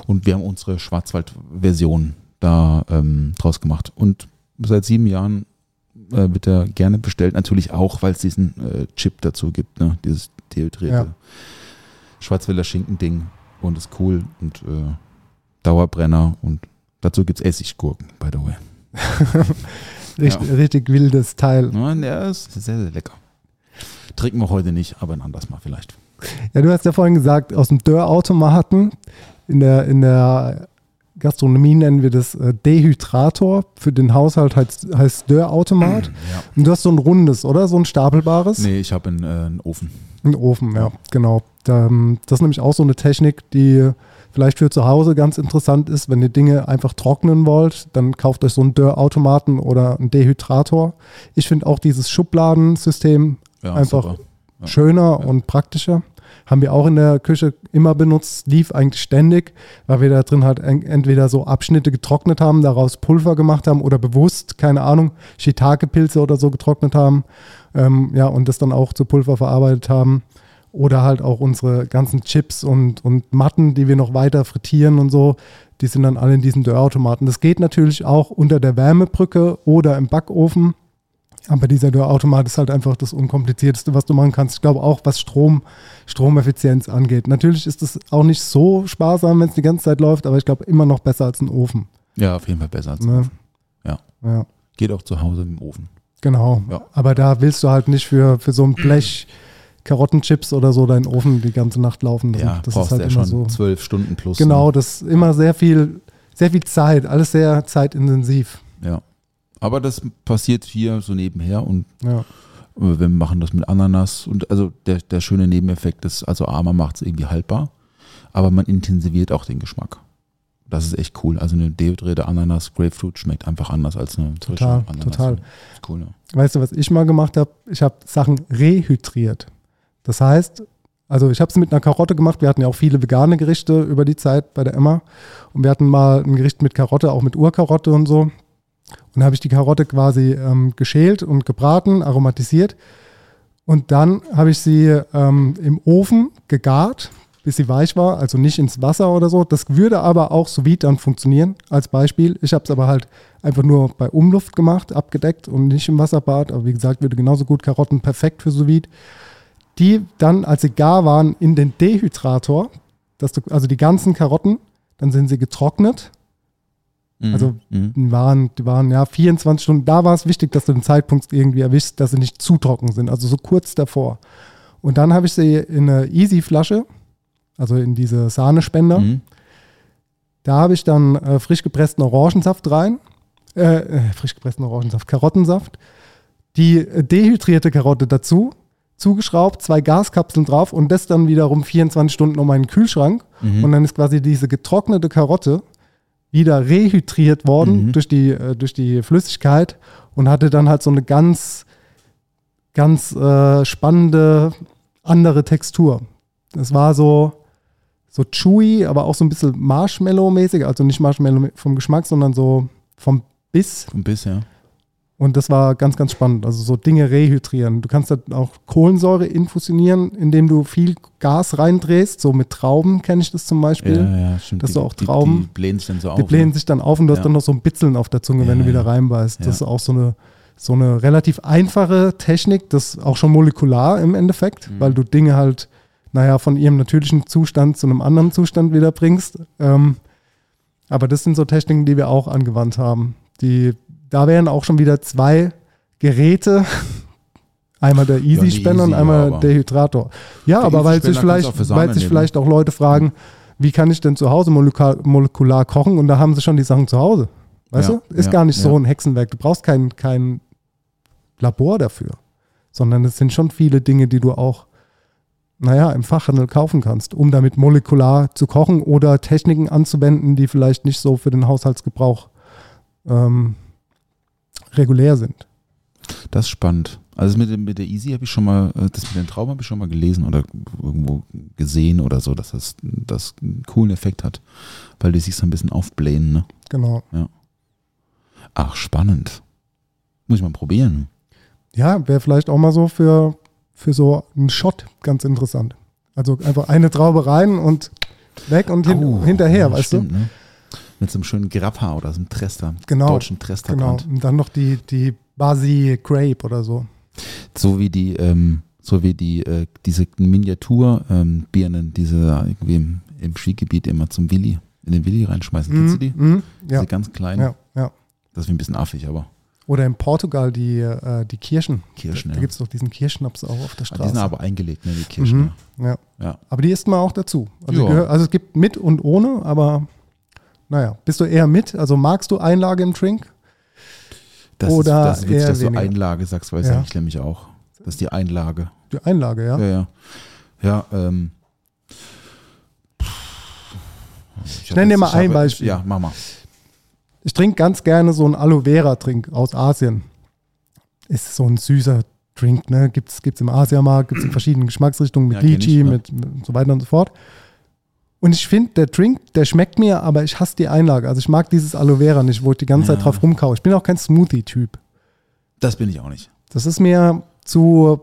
Und wir haben unsere Schwarzwald-Version da ähm, draus gemacht. Und seit sieben Jahren äh, wird er gerne bestellt. Natürlich auch, weil es diesen äh, Chip dazu gibt, ne? dieses dehydrierte Ja. Schwarzwälder Schinken-Ding. Und ist cool und äh, Dauerbrenner. Und dazu gibt es Essiggurken, by the way. Richtig, richtig wildes Teil. Ja, der ist sehr, sehr lecker. Trinken wir heute nicht, aber ein anderes Mal vielleicht. Ja, du hast ja vorhin gesagt, aus dem Dörrautomaten. In der, in der Gastronomie nennen wir das äh, Dehydrator. Für den Haushalt heißt, heißt Dörrautomat. Ja. Und du hast so ein rundes, oder? So ein stapelbares? Nee, ich habe einen, äh, einen Ofen. Ein Ofen, ja, genau. Ähm, das ist nämlich auch so eine Technik, die vielleicht für zu Hause ganz interessant ist. Wenn ihr Dinge einfach trocknen wollt, dann kauft euch so einen Dörrautomaten oder einen Dehydrator. Ich finde auch dieses Schubladensystem Ja, einfach. Ja. schöner und praktischer. Haben wir auch in der Küche immer benutzt, lief eigentlich ständig, weil wir da drin halt en- entweder so Abschnitte getrocknet haben, daraus Pulver gemacht haben oder bewusst, keine Ahnung, Shiitake-Pilze oder so getrocknet haben. Ähm, ja, und das dann auch zu Pulver verarbeitet haben. Oder halt auch unsere ganzen Chips und, und Matten, die wir noch weiter frittieren und so, die sind dann alle in diesen Dörrautomaten. Das geht natürlich auch unter der Wärmebrücke oder im Backofen. Aber dieser Dörrautomat ist halt einfach das Unkomplizierteste, was du machen kannst. Ich glaube auch, was Strom, Stromeffizienz angeht. Natürlich ist es auch nicht so sparsam, wenn es die ganze Zeit läuft, aber ich glaube immer noch besser als ein Ofen. Ja, auf jeden Fall besser als Ne? Ofen. Ja. Ja, Geht auch zu Hause im Ofen. genau. Ja. Aber da willst du halt nicht für, für so ein Blech Karottenchips oder so deinen Ofen die ganze Nacht laufen. lassen. Ja, das brauchst ist halt ja immer schon so. zwölf Stunden plus. Genau, ne? das ist immer sehr viel, sehr viel Zeit, alles sehr zeitintensiv. Ja. Aber das passiert hier so nebenher und Ja. äh, wir machen das mit Ananas und also der, der schöne Nebeneffekt ist, also A, man macht es irgendwie haltbar, aber man intensiviert auch den Geschmack. Das ist echt cool. Also eine dehydrierte Ananas, Grapefruit schmeckt einfach anders als eine frische Total, Ananas. total. Cool, ja. Weißt du, was ich mal gemacht habe? Ich habe Sachen rehydriert. Das heißt, also ich habe es mit einer Karotte gemacht. Wir hatten ja auch viele vegane Gerichte über die Zeit bei der Emma. Und wir hatten mal ein Gericht mit Karotte, auch mit Urkarotte und so. Und da habe ich die Karotte quasi ähm, geschält und gebraten, aromatisiert. Und dann habe ich sie ähm, im Ofen gegart, bis sie weich war, also nicht ins Wasser oder so. Das würde aber auch sous vide dann funktionieren, als Beispiel. Ich habe es aber halt einfach nur bei Umluft gemacht, abgedeckt und nicht im Wasserbad. Aber wie gesagt, würde genauso gut Karotten perfekt für sous. Die dann, als sie gar waren, in den Dehydrator, dass du also die ganzen Karotten dann sind sie getrocknet. Mhm. Also mhm. die waren, die waren ja 24 Stunden. Da war es wichtig, dass du den Zeitpunkt irgendwie erwischst, dass sie nicht zu trocken sind, also so kurz davor. Und dann habe ich sie in eine Easy-Flasche, also in diese Sahnespender. Mhm. Da habe ich dann äh, frisch gepressten Orangensaft rein. Äh, äh, frisch gepressten Orangensaft, Karottensaft. Die äh, dehydrierte Karotte dazu, zugeschraubt, zwei Gaskapseln drauf und das dann wiederum 24 Stunden um einen Kühlschrank. Mhm. Und dann ist quasi diese getrocknete Karotte wieder rehydriert worden Mhm. durch, die, äh, durch die Flüssigkeit und hatte dann halt so eine ganz, ganz äh, spannende andere Textur. Es war so, so chewy, aber auch so ein bisschen Marshmallow-mäßig, also nicht Marshmallow vom Geschmack, sondern so vom Biss. Ein bisschen, ja. Und das war ganz, ganz spannend. Also so Dinge rehydrieren. Du kannst da auch Kohlensäure infusionieren, indem du viel Gas reindrehst. So mit Trauben kenne ich das zum Beispiel. Ja, ja, stimmt. Dass die, du auch die, Trauben- Die blähen sich dann so auf. Die blähen ne? sich dann auf und du hast Ja. dann noch so ein Bitzeln auf der Zunge, wenn Ja, du wieder reinbeißt. Das ist auch so eine, so eine relativ einfache Technik, das ist auch schon molekular im Endeffekt, Mhm. weil du Dinge halt, naja, von ihrem natürlichen Zustand zu einem anderen Zustand wieder bringst. Ähm, aber das sind so Techniken, die wir auch angewandt haben. Die, da wären auch schon wieder zwei Geräte. Einmal der Easy-Spender und Easy, einmal der Hydrator. Ja, Der aber weil sich, vielleicht, weil sich vielleicht auch Leute fragen, wie kann ich denn zu Hause molekular, molekular kochen? Und da haben sie schon die Sachen zu Hause. Weißt Ja, du? Ist ja, gar nicht so ja. ein Hexenwerk. Du brauchst kein, kein Labor dafür. Sondern es sind schon viele Dinge, die du auch, naja, im Fachhandel kaufen kannst, um damit molekular zu kochen oder Techniken anzuwenden, die vielleicht nicht so für den Haushaltsgebrauch ähm, regulär sind. Das ist spannend. Also mit, dem- mit der Easy habe ich schon mal, äh, das mit den Trauben habe ich schon mal gelesen oder irgendwo gesehen oder so, dass das, das einen coolen Effekt hat, weil die sich so ein bisschen aufblähen. Ne? Genau. Ach, spannend. Muss ich mal probieren. Ja, wäre vielleicht auch mal so für, für so einen Shot ganz interessant. Also einfach eine Traube rein und weg und hin, Au, hinterher, ja, weißt stimmt, Ne? Mit so einem schönen Grappa oder so einem Trester, Genau, deutschen du? Genau. Und dann noch die, die Basi Grape oder so. So wie die, ähm, so wie die, äh, diese Miniaturbirnen, ähm, diese da irgendwie im, im Skigebiet immer zum Willi, in den Willi reinschmeißen. Kennst du die? Mhm. Ja, Diese ganz kleinen. ja, ja. Das ist wie ein bisschen affig, aber Oder in Portugal die, äh, die Kirschen. Kirschen, Da ja. gibt es doch diesen Kirschnaps auch auf der Ah, Straße. die sind aber eingelegt, ne, die Kirschen. Mhm. Ja. Ja. Aber die isst man auch dazu. Also, gehör, also es gibt mit und ohne, aber naja, bist du eher mit? Also magst du Einlage im Drink? Das Oder ist, das eher dass du weniger. Einlage sagst, weil Ja. ich nämlich auch. Das ist die Einlage. Die Einlage, ja. Ja, ja. Ja, ähm. Ich nenne dir mal ein Beispiel. Ja, mach mal. Ich trinke ganz gerne so einen Aloe Vera Drink aus Asien. Ist so ein süßer Drink, ne? Gibt's, gibt's im Asiamarkt, gibt's in verschiedenen Geschmacksrichtungen mit Ja, Lychee, ja. mit, mit so weiter und so fort. Und ich finde, der Drink, der schmeckt mir, aber ich hasse die Einlage. Also ich mag dieses Aloe Vera nicht, wo ich die ganze Ja. Zeit drauf rumkaue. Ich bin auch kein Smoothie-Typ. Das bin ich auch nicht. Das ist mir zu,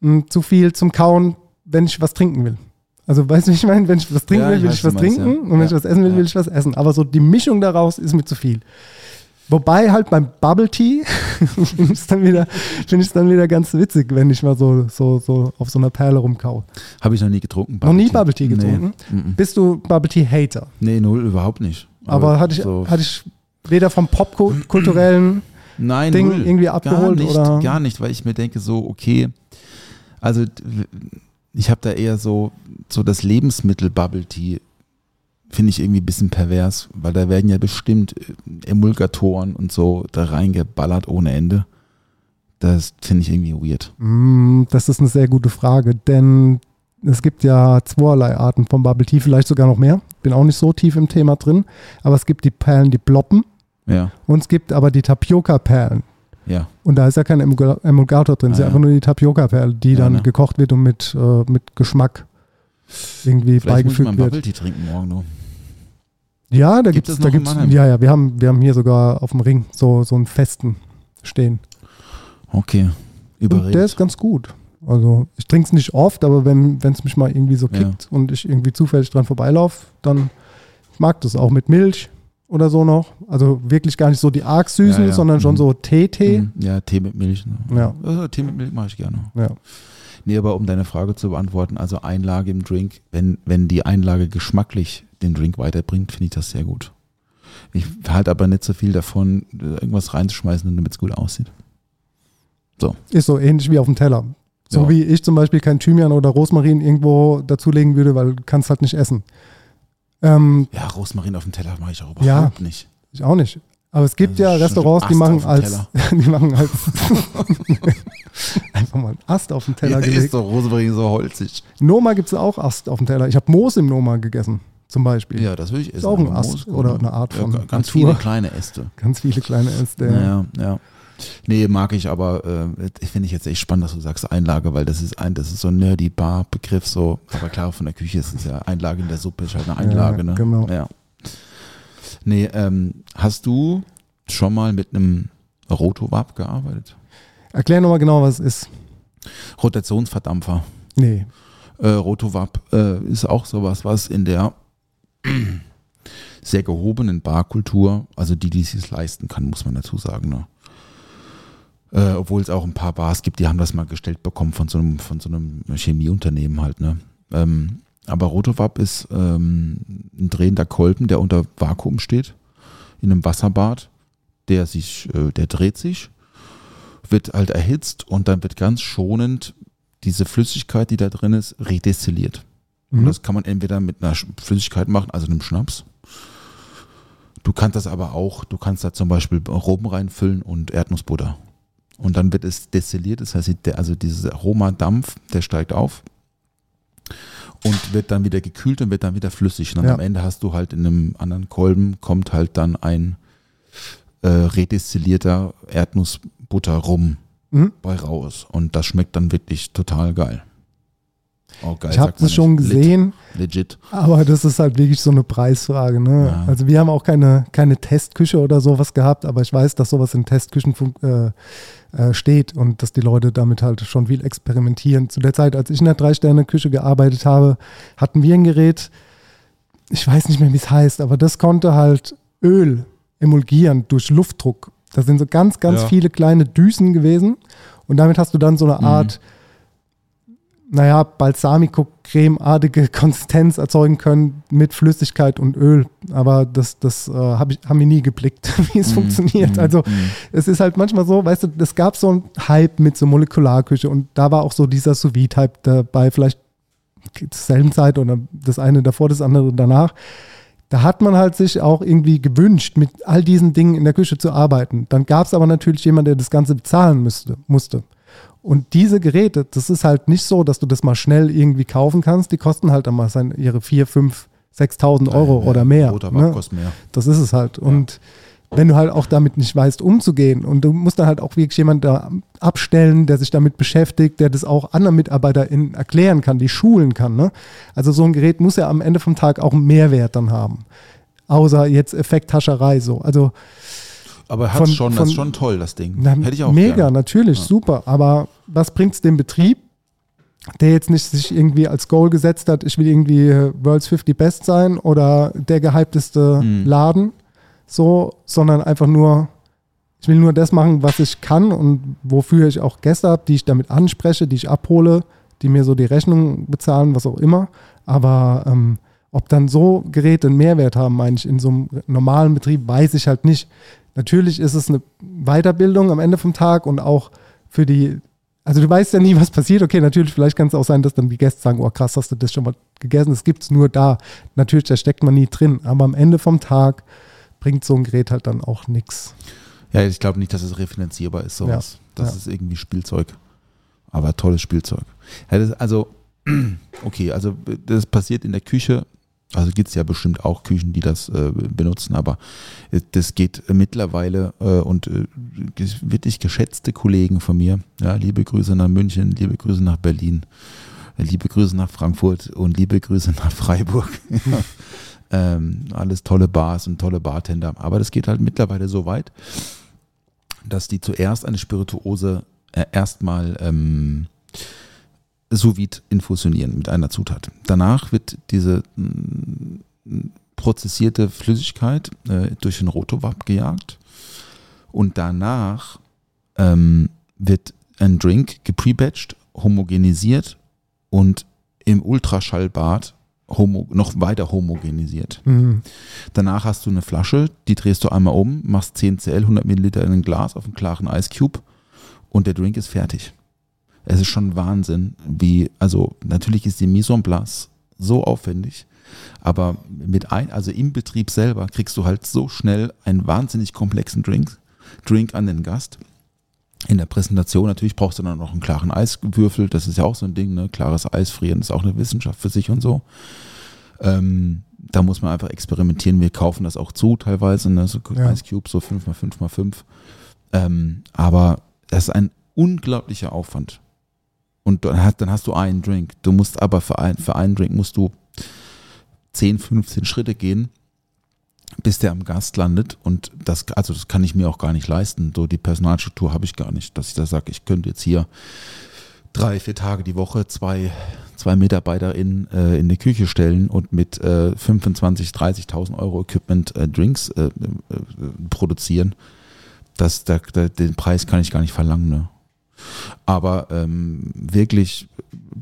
mh, zu viel zum Kauen, wenn ich was trinken will. Also weißt du, ich meine, wenn ich was trinken Ja, will, ich will weiß, ich was meinst, trinken ja. und wenn ich was essen will, will ich was essen. Aber so die Mischung daraus ist mir zu viel. Wobei halt beim Bubble Tea finde ich es dann, wieder- es dann wieder ganz witzig, wenn ich mal so, so, so auf so einer Perle rumkau. Habe ich noch nie getrunken. Noch nie Bubble Tea getrunken? Nee. Bist du Bubble Tea Hater? nee null, überhaupt nicht. Aber, hatte, ich, so- hatte ich weder vom popkulturellen Nein, Ding null. irgendwie abgeholt gar nicht, oder- Gar nicht, weil ich mir denke, so, okay, also ich habe da eher so, so das Lebensmittel Bubble Tea, finde ich irgendwie ein bisschen pervers, weil da werden ja bestimmt äh, Emulgatoren und so da reingeballert ohne Ende. Das finde ich irgendwie weird. Mm, Das ist eine sehr gute Frage, denn es gibt ja zweierlei Arten von Bubble Tea, vielleicht sogar noch mehr. Bin auch nicht so tief im Thema drin, aber es gibt die Perlen, die ploppen Ja, und es gibt aber die Tapioca-Perlen. ja. Und da ist ja kein Emulga- Emulgator drin, es ist Ah, ja einfach nur die Tapioca-Perle, die Ja, dann ne. gekocht wird und mit, äh, mit Geschmack irgendwie Vielleicht muss ich mal beigefügt einen wird. Bubble Tea trinken morgen nur. Ja, da Gibt es, da gibt's, ja, ja, wir haben, wir haben hier sogar auf dem Ring so, so einen festen stehen. Okay, Und der überredet. ist ganz gut. Also ich trinke es nicht oft, aber wenn es mich mal irgendwie so Ja. kickt und ich irgendwie zufällig dran vorbeilaufe, dann ich mag das auch mit Milch oder so noch. Also wirklich gar nicht so die arg süßen, Ja, ja. sondern schon Mhm. so Tee-Tee. Mhm. Ja, Tee mit Milch. Ne? Ja. Also, Tee mit Milch mache ich gerne. Ja. Nee, aber um deine Frage zu beantworten, also Einlage im Drink, wenn, wenn die Einlage geschmacklich den Drink weiterbringt, finde ich das sehr gut. Ich halte aber nicht so viel davon, irgendwas reinzuschmeißen, damit es gut aussieht. Ist so ähnlich wie auf dem Teller. So Ja. wie ich zum Beispiel kein Thymian oder Rosmarin irgendwo dazulegen würde, weil du kannst halt nicht essen. Ähm, Ja, Rosmarin auf dem Teller mache ich auch überhaupt Ja. nicht. ich auch nicht. Aber es gibt Also ja Restaurants, die machen dem als, die machen als einfach mal einen Ast auf den Teller Ja, gelegt. ist doch Rosmarin so holzig. Noma gibt es auch Ast auf dem Teller. Ich habe Moos im Noma gegessen, zum Beispiel. Ja, das will ich essen. auch ein Ast Moos- oder eine Art von ja, ganz Natur. viele kleine Äste. Ganz viele kleine Äste. Ja, ja. Nee, mag ich, aber äh, ich finde ich jetzt echt spannend, dass du sagst Einlage, weil das ist ein, das ist so ein nerdy Bar-Begriff so. Aber klar, von der Küche ist es ja Einlage in der Suppe, ist halt eine Einlage, ne? genau. Ja. Nee, ähm, hast du schon mal mit einem Rotowab gearbeitet? Erklär nochmal genau, was es ist. Rotationsverdampfer. Nee. Äh, Rotowab äh, ist auch sowas, was in der sehr gehobenen Barkultur, also die, die es leisten kann, muss man dazu sagen. Ne? Äh, obwohl es auch ein paar Bars gibt, die haben das mal gestellt bekommen von so einem, von so einem Chemieunternehmen halt. Ne? Ähm, aber Rotowab ist ähm, ein drehender Kolben, der unter Vakuum steht, in einem Wasserbad, der sich, äh, der dreht sich, wird halt erhitzt und dann wird ganz schonend diese Flüssigkeit, die da drin ist, redestilliert. Und Mhm. das kann man entweder mit einer Flüssigkeit machen, also einem Schnaps. Du kannst das aber auch, du kannst da zum Beispiel Rum reinfüllen und Erdnussbutter. Und dann wird es destilliert, das heißt, also dieses Aromadampf, der steigt auf und wird dann wieder gekühlt und wird dann wieder flüssig. Und dann Ja. am Ende hast du halt in einem anderen Kolben, kommt halt dann ein äh, redestillierter Erdnussbutter rum Mhm. bei raus. Und das schmeckt dann wirklich total geil. Oh, geil Ich habe das schon nicht. gesehen, legit. aber das ist halt wirklich so eine Preisfrage. Ne? Ja. Also wir haben auch keine, keine Testküche oder sowas gehabt, aber ich weiß, dass sowas in Testküchen äh, äh, steht und dass die Leute damit halt schon viel experimentieren. Zu der Zeit, als ich in der Drei-Sterne-Küche gearbeitet habe, hatten wir ein Gerät, ich weiß nicht mehr, wie es heißt, aber das konnte halt Öl emulgieren durch Luftdruck. Das sind so ganz, ganz Ja. viele kleine Düsen gewesen und damit hast du dann so eine Mhm. Naja, Balsamico-Creme-artige Konsistenz erzeugen können mit Flüssigkeit und Öl. Aber das, das äh, hab ich, haben wir nie geblickt, wie es Mhm. funktioniert. Mhm. Also Mhm. es ist halt manchmal so, weißt du, es gab so einen Hype mit so Molekularküche und da war auch so dieser sous hype dabei, vielleicht zur selben Zeit oder das eine davor, das andere danach. Da hat man halt sich auch irgendwie gewünscht, mit all diesen Dingen in der Küche zu arbeiten. Dann gab es aber natürlich jemanden, der das Ganze bezahlen müsste, musste. Und diese Geräte, das ist halt nicht so, dass du das mal schnell irgendwie kaufen kannst. Die kosten halt dann mal sein, ihre 4, 5, 6.000 Euro oder mehr. Roter ne? Kostet mehr. Das ist es halt. Und wenn du halt auch damit nicht weißt, umzugehen und du musst dann halt auch wirklich jemanden da abstellen, der sich damit beschäftigt, der das auch anderen MitarbeiterInnen erklären kann, die schulen kann. Ne? Also so ein Gerät muss ja am Ende vom Tag auch einen Mehrwert dann haben. Außer jetzt Effekthascherei so. Also Aber hat Von- schon, das ist von- schon toll, das Ding. na, Hätte ich auch mega, gerne. natürlich, super. Aber was bringt es dem Betrieb, der jetzt nicht sich irgendwie als Goal gesetzt hat, ich will irgendwie äh, World's 50 Best sein oder der gehypteste Mhm. Laden, so, sondern einfach nur, ich will nur das machen, was ich kann und wofür ich auch Gäste habe, die ich damit anspreche, die ich abhole, die mir so die Rechnung bezahlen, was auch immer. Aber ähm, ob dann so Geräte einen Mehrwert haben, meine ich, in so einem normalen Betrieb, weiß ich halt nicht. Natürlich ist es eine Weiterbildung am Ende vom Tag und auch für die, also du weißt ja nie, was passiert. Okay, natürlich, vielleicht kann es auch sein, dass dann die Gäste sagen, oh krass, hast du das schon mal gegessen? Das gibt es nur da. Natürlich, da steckt man nie drin. Aber am Ende vom Tag bringt so ein Gerät halt dann auch nichts. Ja, ich glaube nicht, dass es refinanzierbar ist, sowas. Das ja. ist irgendwie Spielzeug. Aber tolles Spielzeug. Ja, also, okay, also das passiert in der Küche. Also gibt es ja bestimmt auch Küchen, die das äh, benutzen, aber äh, das geht mittlerweile äh, und äh, wirklich geschätzte Kollegen von mir, ja, liebe Grüße nach München, liebe Grüße nach Berlin, liebe Grüße nach Frankfurt und liebe Grüße nach Freiburg. ähm, alles tolle Bars und tolle Bartender. Aber das geht halt mittlerweile so weit, dass die zuerst eine Spirituose äh, erstmal ähm, sous vide infusionieren mit einer Zutat. Danach wird diese mm, prozessierte Flüssigkeit äh, durch den Rotowab gejagt und danach ähm, wird ein Drink geprebatcht, homogenisiert und im Ultraschallbad homo, noch weiter homogenisiert. Mhm. Danach hast du eine Flasche, die drehst du einmal um, machst 10 Cl, 100 Milliliter in ein Glas auf einen klaren Ice Cube und der Drink ist fertig. Es ist schon Wahnsinn, wie, also natürlich ist die Mise en place so aufwendig, aber mit ein, also im Betrieb selber kriegst du halt so schnell einen wahnsinnig komplexen Drink, Drink an den Gast. In der Präsentation natürlich brauchst du dann noch einen klaren Eiswürfel, das ist ja auch so ein Ding, ne? Klares Eisfrieren ist auch eine Wissenschaft für sich und so. Ähm, da muss man einfach experimentieren. Wir kaufen das auch zu teilweise, ne? so Ja. Ice Cube, so 5x5x5. Ähm, aber das ist ein unglaublicher Aufwand. Und dann hast, du einen Drink. Du musst aber für, ein, für einen Drink musst du 10, 15 Schritte gehen, bis der am Gast landet. Und das, also das kann ich mir auch gar nicht leisten. So die Personalstruktur habe ich gar nicht, dass ich da sage, ich könnte jetzt hier drei, vier Tage die Woche zwei, zwei MitarbeiterInnen äh, in die Küche stellen und mit äh, 25.000, 30.000 Euro Equipment äh, Drinks äh, äh, produzieren. Das, da, da, den Preis kann ich gar nicht verlangen. Ne? Aber ähm, wirklich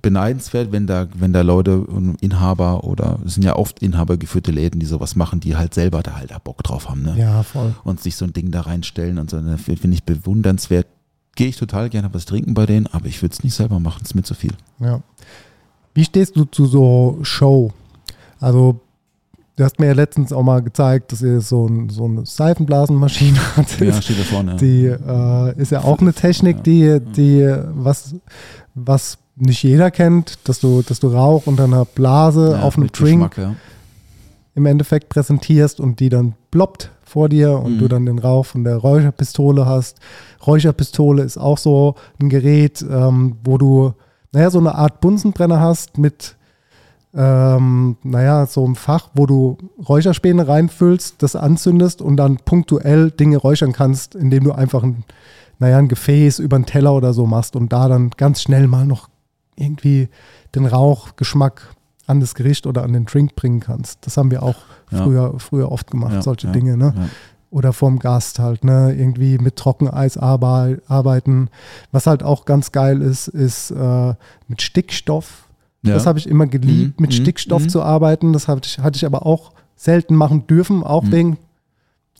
beneidenswert, wenn da, wenn da Leute, Inhaber oder es sind ja oft inhabergeführte Läden, die sowas machen, die halt selber da halt Bock drauf haben. Ne? Ja, voll. und sich so ein Ding da reinstellen und so. Das Finde ich bewundernswert. Gehe ich total gerne was trinken bei denen, aber ich würde es nicht selber machen, es ist mir zu viel. Ja. Wie stehst du zu so Show? Also, du hast mir ja letztens auch mal gezeigt, dass ihr so, ein, so eine Seifenblasenmaschine hattet. Ja, steht da vorne. Die äh, ist ja auch eine Technik, die, die was, was nicht jeder kennt, dass du, dass du Rauch unter einer Blase Ja, auf einem Drink ja. im Endeffekt präsentierst und die dann ploppt vor dir und Mhm. du dann den Rauch von der Räucherpistole hast. Räucherpistole ist auch so ein Gerät, ähm, wo du, naja, so eine Art Bunsenbrenner hast mit, ähm, naja, so einem Fach, wo du Räucherspäne reinfüllst, das anzündest und dann punktuell Dinge räuchern kannst, indem du einfach ein, naja, ein Gefäß über einen Teller oder so machst und da dann ganz schnell mal noch irgendwie den Rauchgeschmack an das Gericht oder an den Drink bringen kannst. Das haben wir auch Ja. früher, früher oft gemacht, Ja, solche ja, Dinge, ne? Oder vorm Gast halt, ne? Irgendwie mit Trockeneis arbei- arbeiten. Was halt auch ganz geil ist, ist äh, mit Stickstoff. Ja. Das habe ich immer geliebt, Mhm, mit mhm, Stickstoff mhm. zu arbeiten. Das hatte ich, hatte ich aber auch selten machen dürfen, auch Mhm. wegen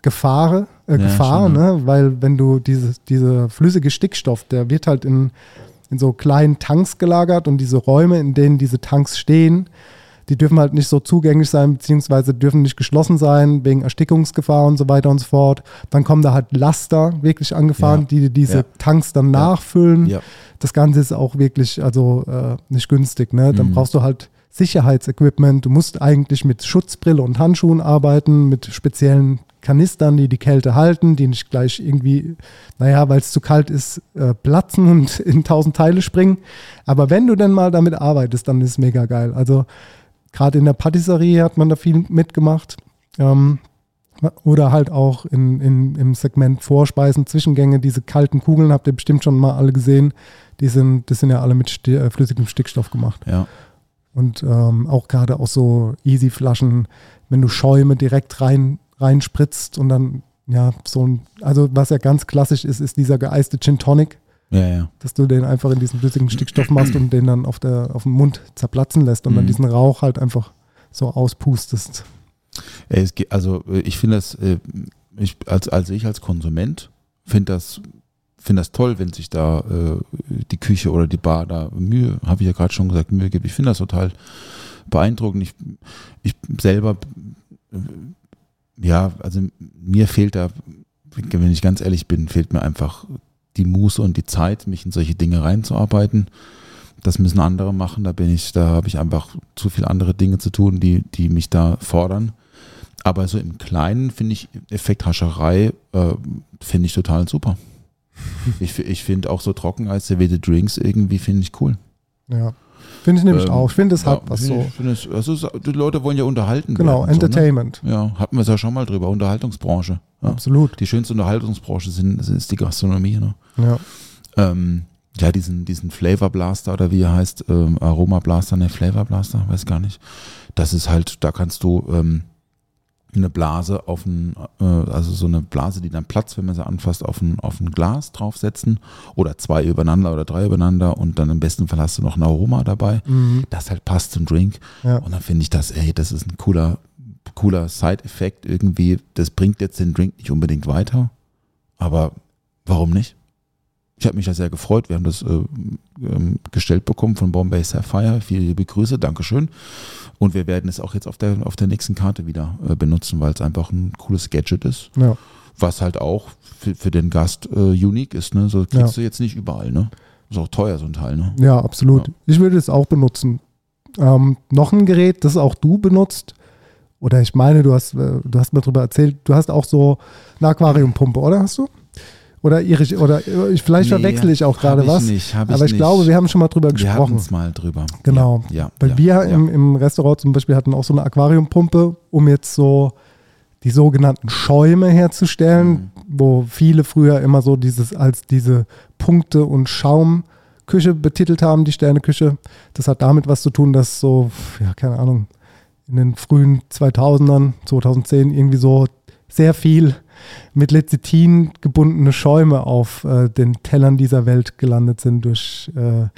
Gefahr, äh, Ja, Gefahr, schon, ne? Weil wenn du diese, diese flüssige Stickstoff, der wird halt in, in so kleinen Tanks gelagert und diese Räume, in denen diese Tanks stehen, die dürfen halt nicht so zugänglich sein, beziehungsweise dürfen nicht geschlossen sein, wegen Erstickungsgefahr und so weiter und so fort. Dann kommen da halt Laster wirklich angefahren, Ja. die diese Ja. Tanks dann nachfüllen. Das Ganze ist auch wirklich, also äh, nicht günstig. Ne? Dann Mhm. brauchst du halt Sicherheitsequipment. Du musst eigentlich mit Schutzbrille und Handschuhen arbeiten, mit speziellen Kanistern, die die Kälte halten, die nicht gleich irgendwie, naja, weil es zu kalt ist, äh, platzen und in tausend Teile springen. Aber wenn du denn mal damit arbeitest, dann ist es mega geil. Also gerade in der Patisserie hat man da viel mitgemacht. Ähm, oder halt auch in, in, im Segment Vorspeisen, Zwischengänge, diese kalten Kugeln, habt ihr bestimmt schon mal alle gesehen. Die sind, das sind ja alle mit Sti äh, flüssigem Stickstoff gemacht. Ja. Und ähm, auch gerade auch so Easy-Flaschen, wenn du Schäume direkt rein, reinspritzt und dann, ja, so ein, also was ja ganz klassisch ist, ist dieser geeiste Gin Tonic, Ja, ja. dass du den einfach in diesen flüssigen Stickstoff machst und den dann auf, der, auf dem Mund zerplatzen lässt und dann Mhm. diesen Rauch halt einfach so auspustest. Es also äh, ich finde das, äh, ich, als, also ich als Konsument finde das, finde das toll, wenn sich da äh, die Küche oder die Bar da Mühe, habe ich ja gerade schon gesagt, Mühe gibt. Ich finde das total beeindruckend. Ich, ich selber, äh, ja, also mir fehlt da, wenn ich ganz ehrlich bin, fehlt mir einfach die Muße und die Zeit, mich in solche Dinge reinzuarbeiten. Das müssen andere machen. Da bin ich, da habe ich einfach zu viele andere Dinge zu tun, die, die mich da fordern. Aber so im Kleinen finde ich Effekthascherei äh, finde ich total super. ich ich finde auch so Trockeneis, servierte Drinks irgendwie finde ich cool. Ja. Finde ich nämlich Ähm, auch. Ich finde, es hat ja, was find so. Ich, es, also es- die Leute wollen ja unterhalten Genau, werden. so, ne? Entertainment. Ja, hatten wir es ja schon mal drüber, Unterhaltungsbranche. Ja. Absolut. Die schönste Unterhaltungsbranche sind, ist die Gastronomie. Ne? Ja. Ähm, ja, diesen, diesen Flavor Blaster oder wie er heißt, ähm, Aroma Blaster, ne, Flavor Blaster, weiß gar nicht. Das ist halt, da kannst du, ähm, eine Blase auf ein, äh, also so eine Blase, die dann Platz, wenn man sie anfasst, auf ein, auf ein Glas draufsetzen oder zwei übereinander oder drei übereinander und dann im besten Fall hast du noch ein Aroma dabei, das halt passt zum Drink. Ja. Und dann finde ich das, ey, das ist ein cooler, cooler Side-Effekt irgendwie. Das bringt jetzt den Drink nicht unbedingt weiter, aber warum nicht? Ich habe mich ja sehr gefreut. Wir haben das äh, ähm, gestellt bekommen von Bombay Sapphire. Viele liebe Grüße, Dankeschön. Und wir werden es auch jetzt auf der, auf der nächsten Karte wieder äh, benutzen, weil es einfach ein cooles Gadget ist, Ja. was halt auch für, für den Gast äh, unique ist. Ne? So kriegst Ja. du jetzt nicht überall. Ne? Ist auch teuer, so ein Teil. Ne? Ja, absolut. Ich würde es auch benutzen. Ähm, noch ein Gerät, das auch du benutzt. Oder ich meine, du hast, äh, du hast mir darüber erzählt, du hast auch so eine Aquariumpumpe, oder hast du? Oder irisch, oder äh, ich, vielleicht Nee, verwechsle ich auch gerade was. nicht, ich aber ich nicht. glaube, wir haben schon mal drüber Wir gesprochen. es mal drüber. Genau. Ja, ja, Weil ja, wir ja. Im, im Restaurant zum Beispiel hatten auch so eine Aquariumpumpe, um jetzt so die sogenannten Schäume herzustellen, Mhm. wo viele früher immer so dieses als diese Punkte- und Schaumküche betitelt haben, die Sterneküche. Das hat damit was zu tun, dass so, ja, keine Ahnung, in den frühen 2000ern, 2010 irgendwie so sehr viel mit Lecithin gebundene Schäume auf äh, den Tellern dieser Welt gelandet sind durch äh,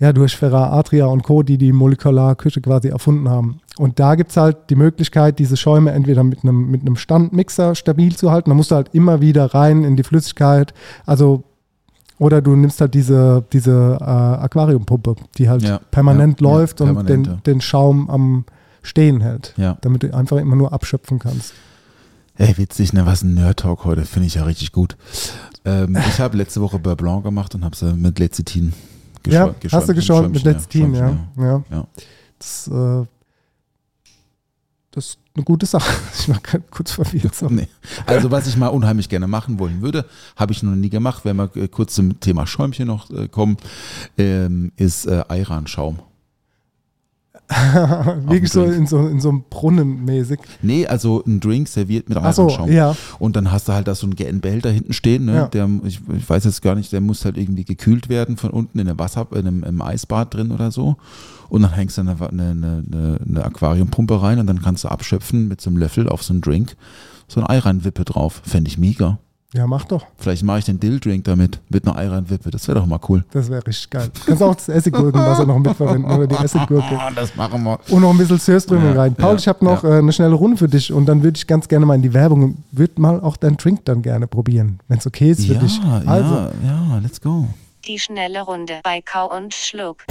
ja, durch Ferrar Atria und Co., die die Molekularküche quasi erfunden haben. Und da gibt es halt die Möglichkeit, diese Schäume entweder mit einem, mit einem Standmixer stabil zu halten, da musst du halt immer wieder rein in die Flüssigkeit, also oder du nimmst halt diese, diese äh, Aquariumpumpe, die halt Ja, permanent ja, ja, läuft und permanent, den, ja. den Schaum am Stehen hält, Ja. damit du einfach immer nur abschöpfen kannst. Ey, witzig, ne? Was ein Nerd-Talk heute, finde ich ja richtig gut. Ähm, ich habe letzte Woche Beurre Blanc gemacht und habe sie mit Lecithin ja, geschäumt. hast du geschäumt mit Lecithin, ja. ja. Ja. Das, äh, das ist eine gute Sache. Ich war kurz verwirrt. Nee. Also was ich mal unheimlich gerne machen wollen würde, habe ich noch nie gemacht, wenn wir äh, kurz zum Thema Schäumchen noch äh, kommen, ähm, ist äh, Ayran-Schaum. Wirklich so in, so in so einem Brunnen mäßig. Nee, also ein Drink serviert mit Ach so, ja. Und dann hast du halt da so einen GN-Behälter hinten stehen, ne? Ja. der, ich, ich weiß jetzt gar nicht, der muss halt irgendwie gekühlt werden von unten in einem Wasser, in einem, im Eisbad drin oder so. Und dann hängst du eine, eine, eine, eine Aquariumpumpe rein und dann kannst du abschöpfen mit so einem Löffel auf so einen Drink, so eine Eiranwippe drauf. Fände ich mega. Ja, mach doch. Vielleicht mache ich den Dill-Drink damit, mit einer Eiranwippe. Das wäre doch mal cool. Das wäre richtig geil. Kannst auch das Essiggurkenwasser noch mitverwenden oder die Essiggurke. Das machen wir. Und noch ein bisschen Surströmming Ja, rein. Paul, ja, ich habe noch ja. äh, eine schnelle Runde für dich und dann würde ich ganz gerne mal in die Werbung und würde mal auch deinen Drink dann gerne probieren, wenn es okay ist für Ja, dich. Also, ja, ja, let's go. Die schnelle Runde bei Kau und Schluck.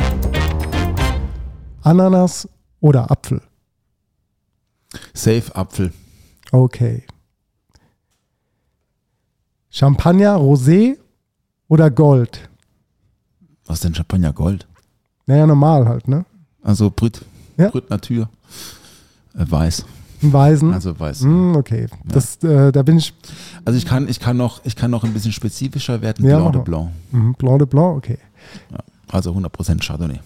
Ananas oder Apfel? Safe Apfel. Okay. Champagner, Rosé oder Gold? Was ist denn Champagner Gold? Naja, normal halt, ne? Also Brüt. Ja. Brüt Natur. Äh, weiß. Weißen. Also weiß. Hm, okay. Das, äh, da bin ich. Also ich kann, ich kann noch, ich kann noch ein bisschen spezifischer werden. Ja, Blanc de. Blanc. Mhm, Blanc de Blanc, okay. Also 100% Chardonnay.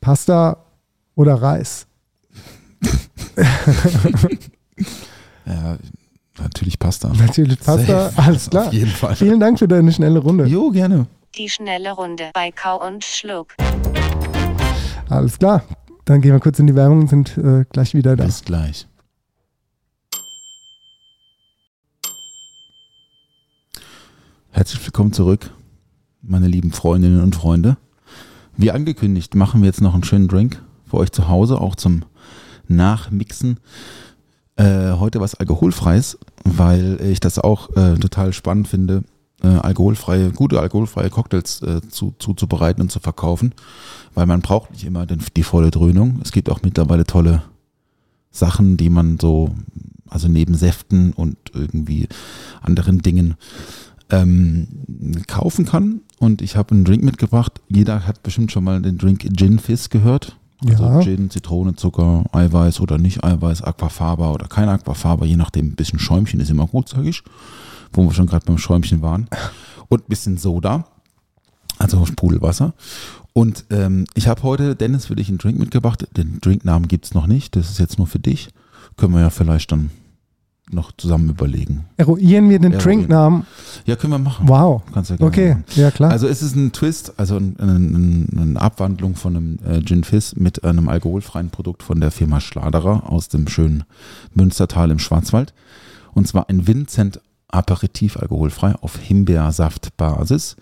Pasta oder Reis? Ja, natürlich Pasta. Natürlich Pasta, Safe. alles klar. Auf jeden Fall. Vielen Dank für deine schnelle Runde. Jo, gerne. Die schnelle Runde bei Kau und Schluck. Alles klar. Dann gehen wir kurz in die Werbung und sind äh, gleich wieder da. Bis gleich. Herzlich willkommen zurück, meine lieben Freundinnen und Freunde. Wie angekündigt, machen wir jetzt noch einen schönen Drink für euch zu Hause, auch zum Nachmixen. Äh, heute was Alkoholfreies, weil ich das auch äh, total spannend finde, äh, alkoholfreie, gute alkoholfreie Cocktails äh, zu, zuzubereiten und zu verkaufen, weil man braucht nicht immer den, die volle Dröhnung. Es gibt auch mittlerweile tolle Sachen, die man so, also neben Säften und irgendwie anderen Dingen ähm, kaufen kann. Und ich habe einen Drink mitgebracht. Jeder hat bestimmt schon mal den Drink Gin Fizz gehört. Also Ja. Gin, Zitrone, Zucker, Eiweiß oder nicht Eiweiß, Aquafaba oder kein Aquafaba, je nachdem. Ein bisschen Schäumchen ist immer gut, sage ich. Wo wir schon gerade beim Schäumchen waren. Und ein bisschen Soda, also Sprudelwasser. Und ähm, ich habe heute, Dennis, für dich einen Drink mitgebracht. Den Drinknamen gibt es noch nicht. Das ist jetzt nur für dich. Können wir ja vielleicht dann noch zusammen überlegen. Eruieren wir den Eruieren. Trinknamen? Ja, können wir machen. Wow. Kannst ja gerne Okay, machen. ja klar. Also es ist ein Twist, also ein, ein, eine Abwandlung von einem äh, Gin Fizz mit einem alkoholfreien Produkt von der Firma Schladerer aus dem schönen Münstertal im Schwarzwald. Und zwar ein Vincent Aperitif alkoholfrei auf Himbeersaftbasis.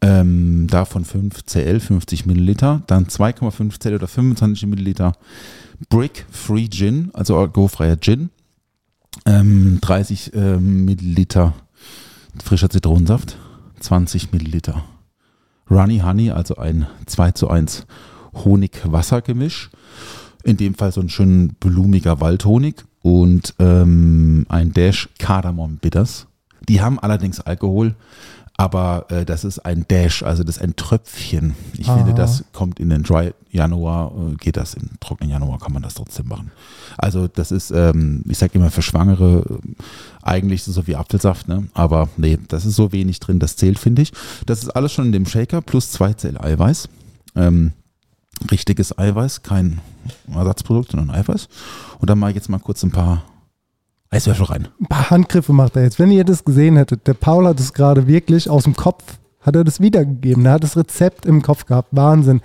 Ähm, davon 5 CL, 50 Milliliter. Dann 2,5 CL oder 25 Milliliter Brick Free Gin, also alkoholfreier Gin. Ähm, 30 ähm, Milliliter frischer Zitronensaft, 20 Milliliter Runny Honey, also ein 2 zu 1 Honig-Wasser-Gemisch. In dem Fall so ein schön blumiger Waldhonig und ähm, ein Dash Kardamom Bitters. Die haben allerdings Alkohol, aber äh, das ist ein Dash, also das ist ein Tröpfchen. Ich Ah. finde, das kommt in den Dry Januar, äh, geht das in trockenen Januar, kann man das trotzdem machen. Also das ist, ähm, ich sage immer für Schwangere, äh, eigentlich so wie Apfelsaft, ne? aber nee, das ist so wenig drin, das zählt, finde ich. Das ist alles schon in dem Shaker plus 2 Zell Eiweiß. Ähm, richtiges Eiweiß, kein Ersatzprodukt, sondern Eiweiß. Und dann mache ich jetzt mal kurz ein paar Eiswürfel rein. Ein paar Handgriffe macht er jetzt. Wenn ihr das gesehen hättet, der Paul hat es gerade wirklich aus dem Kopf, hat er das wiedergegeben. Er hat das Rezept im Kopf gehabt. Wahnsinn.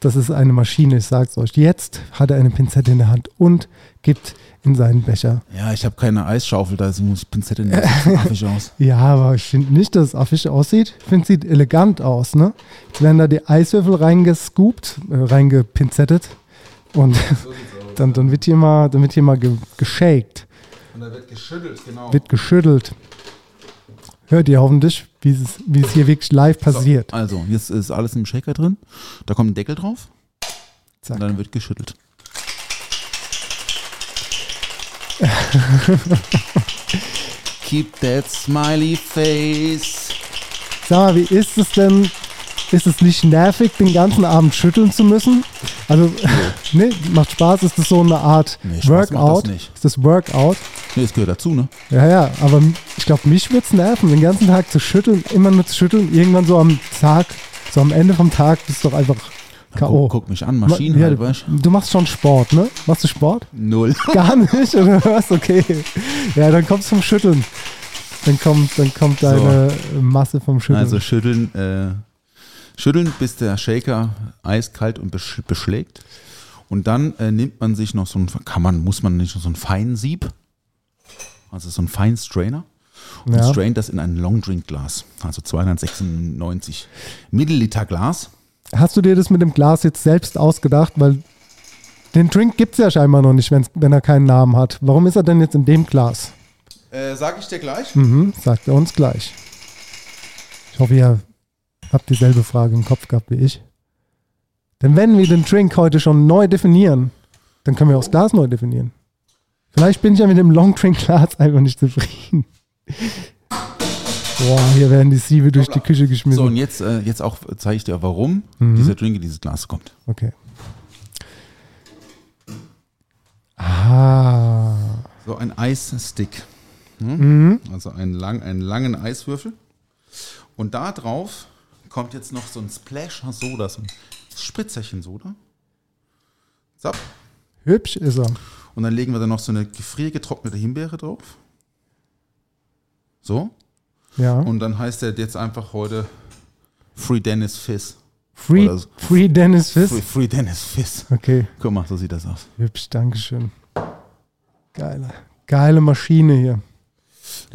Das ist eine Maschine, ich sag's euch. Jetzt hat er eine Pinzette in der Hand und gibt in seinen Becher. Ja, ich habe keine Eisschaufel, da muss ich Pinzette nehmen. Das sieht affig aus. Ja, aber ich finde nicht, dass es affig aussieht. Ich finde, es sieht elegant aus, ne? Jetzt werden da die Eiswürfel reingescoopt, äh, reingepinzettet und dann, dann wird hier mal, dann wird hier mal ge geshaked, Und da wird geschüttelt, genau. wird geschüttelt. Hört ihr hoffentlich, wie es, wie es hier wirklich live passiert. So, also, jetzt ist alles im Shaker drin. Da kommt ein Deckel drauf Zack. und dann wird geschüttelt. Keep that smiley face. Sag mal, wie ist es denn? Ist es nicht nervig, den ganzen Abend schütteln zu müssen? Also, ne, macht Spaß. Ist das so eine Art Nee, Spaß macht das Workout? nicht. Ist das Workout? Nee, das gehört dazu, ne? Ja, ja, aber ich glaube, mich würde es nerven, den ganzen Tag zu schütteln, immer nur zu schütteln. Irgendwann so am Tag, so am Ende vom Tag bist du doch einfach K.O. Guck, mich an, Maschinen ja, halt, du? du machst schon Sport, ne? Machst du Sport? Null. Gar nicht, oder was? Okay. Ja, dann kommst du vom Schütteln. Dann kommt, dann kommt deine Masse vom Schütteln. Also schütteln, äh, schütteln, bis der Shaker eiskalt und besch beschlägt. Und dann äh, nimmt man sich noch so ein, kann man, muss man nicht noch so ein Feinsieb, also so ein Feinstrainer, und Ja. straint das in ein Longdrink-Glas, also 296 Milliliter Glas. Hast du dir das mit dem Glas jetzt selbst ausgedacht? Weil den Drink gibt es ja scheinbar noch nicht, wenn er keinen Namen hat. Warum ist er denn jetzt in dem Glas? Äh, sag ich dir gleich. Mhm, sagt er uns gleich. Ich hoffe, ihr habt dieselbe Frage im Kopf gehabt wie ich. Denn wenn wir den Drink heute schon neu definieren, dann können wir auch das Glas neu definieren. Vielleicht bin ich ja mit dem Long Drink Glas einfach nicht zufrieden. Boah, hier werden die Siebe durch die Küche geschmissen. So, und jetzt, äh, jetzt auch zeige ich dir, warum Mhm. dieser Drink in dieses Glas kommt. Okay. Ah. So ein Eisstick. Mhm. Also einen, lang, einen langen Eiswürfel. Und da drauf kommt jetzt noch so ein Splash Soda, so ein Spritzerchen Soda. So. Hübsch ist er. Und dann legen wir da noch so eine gefriergetrocknete Himbeere drauf. So. Ja. Und dann heißt der jetzt einfach heute Free Dennis Fizz. Free, so. Free Dennis Free, Fizz. Free Dennis Fizz. Okay. Guck mal, so sieht das aus. Hübsch, Dankeschön. Geile, geile Maschine hier.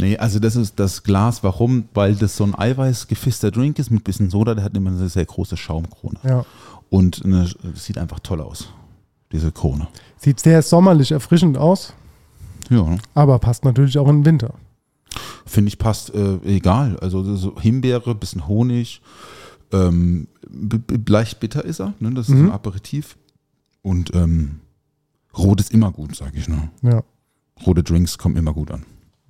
Nee, also das ist das Glas. Warum? Weil das so ein eiweißgefisster Drink ist mit bisschen Soda. Der hat immer eine sehr große Schaumkrone. Ja. Und eine, sieht einfach toll aus, diese Krone. Sieht sehr sommerlich erfrischend aus, Ja, ne? aber passt natürlich auch in den Winter. finde ich passt äh, egal. Also so Himbeere, bisschen Honig, ähm, leicht bitter ist er. Ne? Das ist Mhm. ein Aperitif. Und ähm, rot ist immer gut, sage ich. Ne? Ja. Rote Drinks kommen immer gut an.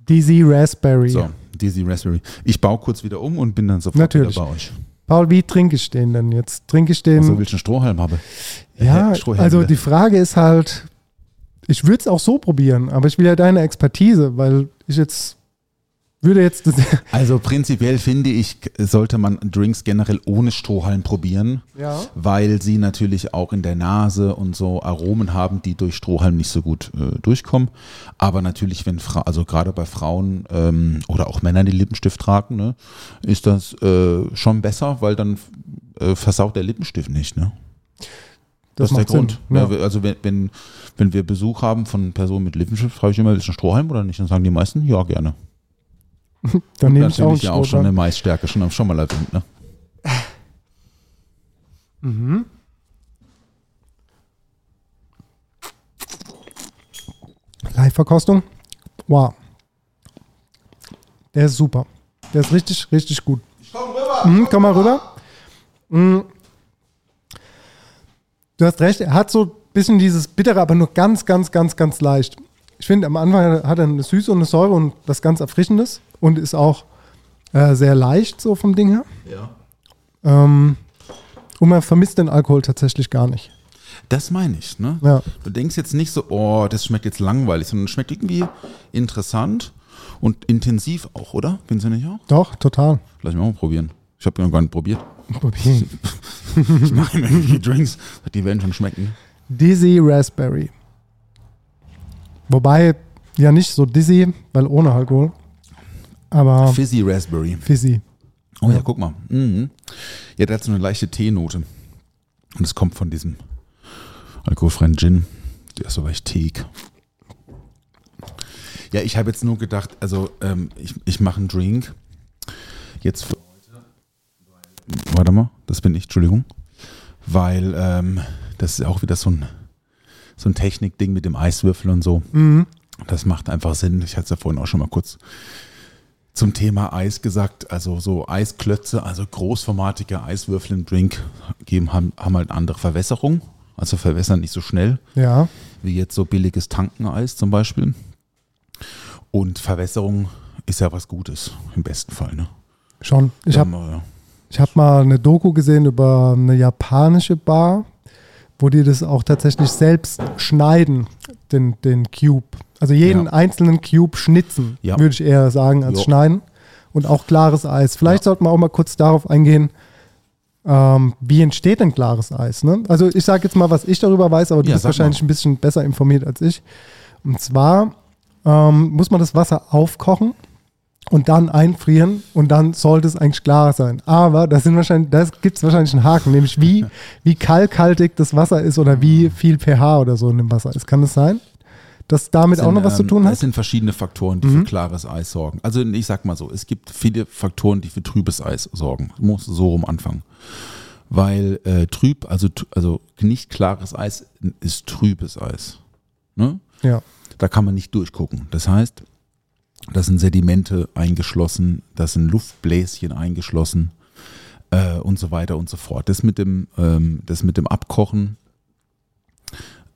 Dizzy Raspberry. So, Dizzy Raspberry. Ich baue kurz wieder um und bin dann sofort Natürlich. wieder bei euch. Paul, wie trinke ich den denn jetzt? Trinke ich den. Also willst du einen Strohhalm habe? ja, Äh, Strohhalm also wieder. die Frage ist halt, ich würde es auch so probieren, aber ich will ja deine Expertise, weil ich jetzt würde jetzt das, Also prinzipiell finde ich, sollte man Drinks generell ohne Strohhalm probieren, Ja. weil sie natürlich auch in der Nase und so Aromen haben, die durch Strohhalm nicht so gut äh, durchkommen. Aber natürlich, wenn Fra also gerade bei Frauen ähm, oder auch Männern, die Lippenstift tragen, ne, ist das äh, schon besser, weil dann äh, versaut der Lippenstift nicht. Ne? Das, ist der Sinn. Grund. Ja. Ja, also wenn, wenn, wenn wir Besuch haben von Personen mit Lippenstift, frage ich immer, ist ein Strohhalm oder nicht? Dann sagen die meisten, ja, gerne. Dann nehme ich auch ja auch schon eine. Maisstärke, schon, schon mal erwähnt. Ne? Live-Verkostung. Wow. Der ist super. Der ist richtig, richtig gut. Ich komm rüber. Mhm, komm mal rüber. Mhm. Du hast recht, er hat so ein bisschen dieses Bittere, aber nur ganz, ganz, ganz, ganz leicht. Ich finde, am Anfang hat er eine Süße und eine Säure und was ganz Erfrischendes und ist auch äh, sehr leicht so vom Ding her. Ja. Ähm, und man vermisst den Alkohol tatsächlich gar nicht. Das meine ich, ne? Ja. Du denkst jetzt nicht so, oh, das schmeckt jetzt langweilig, sondern es schmeckt irgendwie interessant und intensiv auch, oder? Findest du nicht auch? Doch, total. Lass mich auch mal probieren. Ich habe noch gar nicht probiert. Probieren. Ich mache mir die Drinks, die werden schon schmecken. Dizzy Raspberry. Wobei, ja nicht so dizzy, weil ohne Alkohol. Aber Fizzy Raspberry. fizzy. Oh ja, guck mal. Mhm. Ja, der hat so eine leichte Teenote. Und es kommt von diesem alkoholfreien Gin. Der ist so leicht teig. Ja, ich habe jetzt nur gedacht, also ähm, ich, ich mache einen Drink. Jetzt für heute. Warte mal, das bin ich, Entschuldigung. Weil ähm, das ist auch wieder so ein, so ein Technikding mit dem Eiswürfel und so. Mhm. Das macht einfach Sinn. Ich hatte es ja vorhin auch schon mal kurz zum Thema Eis gesagt. Also so Eisklötze, also großformatige Eiswürfel im Drink geben, haben, haben halt andere Verwässerung. Also verwässern nicht so schnell Ja, wie jetzt so billiges Tankeneis zum Beispiel. Und Verwässerung ist ja was Gutes, im besten Fall. Ne? schon. Ich habe ich hab mal eine Doku gesehen über eine japanische Bar, wo die das auch tatsächlich selbst schneiden, den, den Cube. Also jeden Ja. einzelnen Cube schnitzen, Ja. würde ich eher sagen, als Jo. schneiden. Und auch klares Eis. Vielleicht Ja. sollten wir auch mal kurz darauf eingehen, ähm, wie entsteht denn klares Eis? Ne? Also ich sage jetzt mal, was ich darüber weiß, aber du Ja, bist wahrscheinlich mal. ein bisschen besser informiert als ich. Und zwar ähm, muss man das Wasser aufkochen und dann einfrieren und dann sollte es eigentlich klar sein. Aber da sind wahrscheinlich, da gibt es wahrscheinlich einen Haken, nämlich wie, wie kalkhaltig das Wasser ist oder wie viel pH oder so in dem Wasser ist. Kann das sein? Dass damit Das auch sind, noch was zu ähm, tun Das hat? sind verschiedene Faktoren, die Mhm. für klares Eis sorgen. Also ich sag mal so, es gibt viele Faktoren, die für trübes Eis sorgen. Ich muss so rum anfangen. Weil äh, trüb, also, also nicht klares Eis ist trübes Eis. Ne? Ja. Da kann man nicht durchgucken. Das heißt, da sind Sedimente eingeschlossen, da sind Luftbläschen eingeschlossen äh, und so weiter und so fort. Das mit dem, ähm, das mit dem Abkochen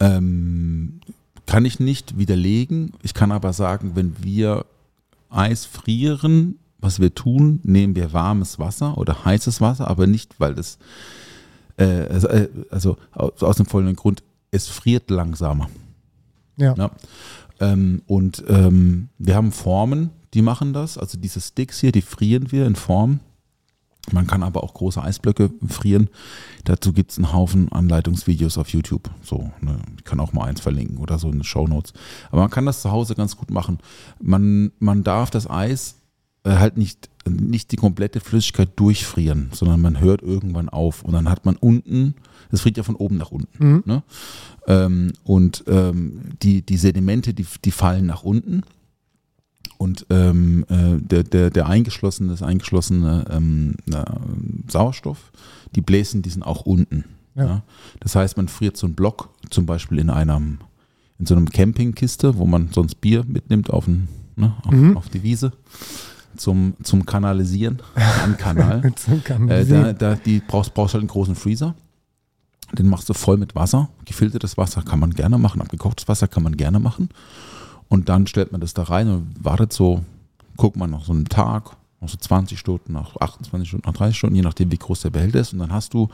ähm, kann ich nicht widerlegen. Ich kann aber sagen, wenn wir Eis frieren, was wir tun, nehmen wir warmes Wasser oder heißes Wasser, aber nicht, weil das, äh, also, äh, also aus, aus dem folgenden Grund, es friert langsamer. Ja. Ja. Ähm, und ähm, wir haben Formen, die machen das. Also diese Sticks hier, die frieren wir in Form. Man kann aber auch große Eisblöcke frieren. Dazu gibt es einen Haufen Anleitungsvideos auf YouTube. So, ne, ich kann auch mal eins verlinken oder so in den Show Notes. Aber man kann das zu Hause ganz gut machen. Man, man darf das Eis äh, halt nicht, nicht die komplette Flüssigkeit durchfrieren, sondern man hört irgendwann auf und dann hat man unten, das friert ja von oben nach unten. Ne? Ähm, und ähm, die, die Sedimente, die, die fallen nach unten. Und ähm, äh, der, der, der eingeschlossene, das eingeschlossene ähm, na, Sauerstoff, die Bläschen, die sind auch unten. Ja. Ja. Das heißt, man friert so einen Block, zum Beispiel in einem, in so einem Campingkiste, wo man sonst Bier mitnimmt auf, den, ne, auf, Mhm. auf die Wiese zum, zum Kanalisieren am Kanal. Kann man Äh, da, da, die brauchst, brauchst halt einen großen Freezer. Den machst du voll mit Wasser. Gefiltertes Wasser kann man gerne machen, abgekochtes Wasser kann man gerne machen. Und dann stellt man das da rein und wartet so, guckt man noch so einen Tag, noch so 20 Stunden, nach 28 Stunden, nach 30 Stunden, je nachdem wie groß der Behälter ist. Und dann hast du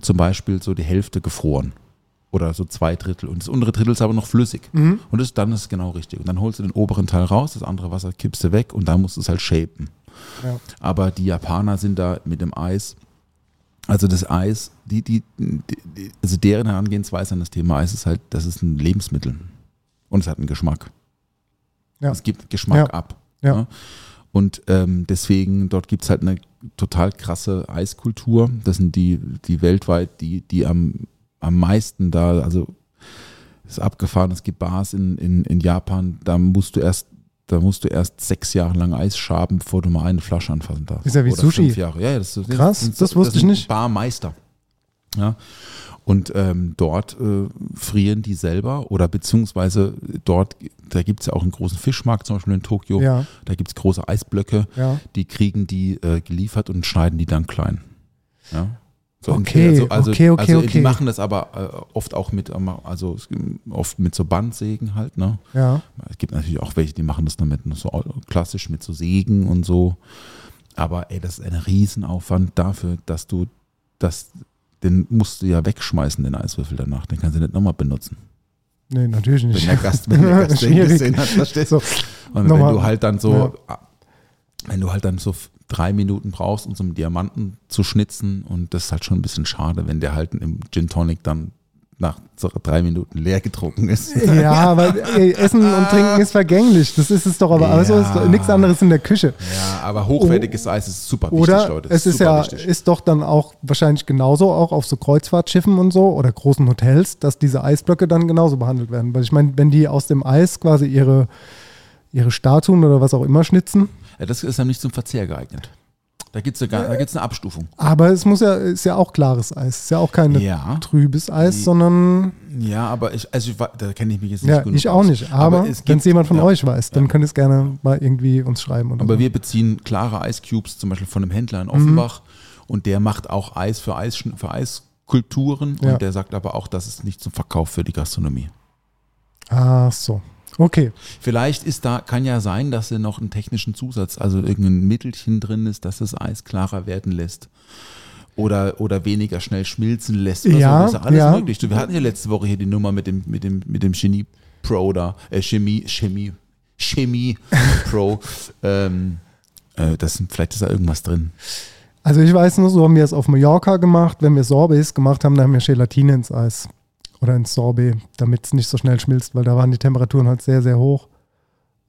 zum Beispiel so die Hälfte gefroren. Oder so zwei Drittel. Und das untere Drittel ist aber noch flüssig. Mhm. Und das, dann ist es genau richtig. Und dann holst du den oberen Teil raus, das andere Wasser kippst du weg und dann musst du es halt shapen. Ja. Aber die Japaner sind da mit dem Eis, also das Eis, die, die, die, also deren Herangehensweise an das Thema Eis ist halt, das ist ein Lebensmittel. Und es hat einen Geschmack. Ja. Es gibt Geschmack Ja. ab. Ja. Und ähm, deswegen, dort gibt es halt eine total krasse Eiskultur. Das sind die, die weltweit, die, die am, am meisten da, also ist abgefahren. Es gibt Bars in, in, in Japan, da musst du erst, da musst du erst sechs Jahre lang Eis schaben, bevor du mal eine Flasche anfassen darfst. Ist ja wie Oder Sushi. Fünf Jahre. Ja, ja, das, ist- Krass, sind- das wusste ich sind nicht. Barmeister. Ja. Und ähm, dort äh, frieren die selber oder beziehungsweise dort, da gibt es ja auch einen großen Fischmarkt, zum Beispiel in Tokio. Ja. Da gibt es große Eisblöcke, Ja. die kriegen die äh, geliefert und schneiden die dann klein. Ja. So Okay, also, also, okay, okay, also okay. Die machen das aber äh, oft auch mit, ähm, also oft mit so Bandsägen halt, ne? Ja. Es gibt natürlich auch welche, die machen das damit so klassisch mit so Sägen und so. Aber ey, das ist ein Riesenaufwand dafür, dass du das, den musst du ja wegschmeißen, den Eiswürfel danach. Den kannst du nicht nochmal benutzen. Nee, natürlich Wenn nicht. der Gast, wenn der Gast den gesehen hat, verstehst du? So, Und wenn du halt dann so, wenn du halt dann so drei Minuten brauchst, um so einen Diamanten zu schnitzen und das ist halt schon ein bisschen schade, wenn der halt im Gin Tonic dann nach drei Minuten leer getrunken ist. Ja, aber ey, Essen und Trinken ist vergänglich. Das ist es doch, aber aber so ist nichts anderes in der Küche. Ja, aber hochwertiges Eis ist super wichtig, Oder Leute. es ist super ja, wichtig. ist doch dann auch wahrscheinlich genauso auch auf so Kreuzfahrtschiffen und so oder großen Hotels, dass diese Eisblöcke dann genauso behandelt werden. Weil ich meine, wenn die aus dem Eis quasi ihre, ihre Statuen oder was auch immer schnitzen, Ja, das ist dann nicht zum Verzehr geeignet. Da gibt es da gibt's eine Abstufung. aber es muss ja, ist ja auch klares Eis. Ist ja auch kein Ja. trübes Eis, sondern Ja, aber ich, also ich, da kenne ich mich jetzt nicht ja, genug ich auch aus. nicht. Aber, es wenn es jemand von ja, euch weiß, dann könnt ihr es gerne mal irgendwie uns schreiben. Oder Aber so. wir beziehen klare Ice Cubes zum Beispiel von einem Händler Mhm. in Offenbach und der macht auch Eis für, Eis, für Eiskulturen und der sagt aber auch, das ist nicht zum Verkauf für die Gastronomie. Ach so. Okay. Vielleicht ist da, kann ja sein, dass er noch einen technischen Zusatz, also irgendein Mittelchen drin ist, dass das Eis klarer werden lässt. Oder, oder weniger schnell schmilzen lässt. Oder Ja, so. Das ist ja alles ja. möglich. Wir hatten ja letzte Woche hier die Nummer mit dem, mit dem, mit dem Genie Pro da, äh, Chemie, Chemie, Chemie Pro. ähm, äh, das vielleicht ist da irgendwas drin. Also ich weiß nur, so haben wir es auf Mallorca gemacht. Wenn wir Sorbets gemacht haben, dann haben wir Gelatine ins Eis oder ins Sorbet, damit es nicht so schnell schmilzt, weil da waren die Temperaturen halt sehr, sehr hoch.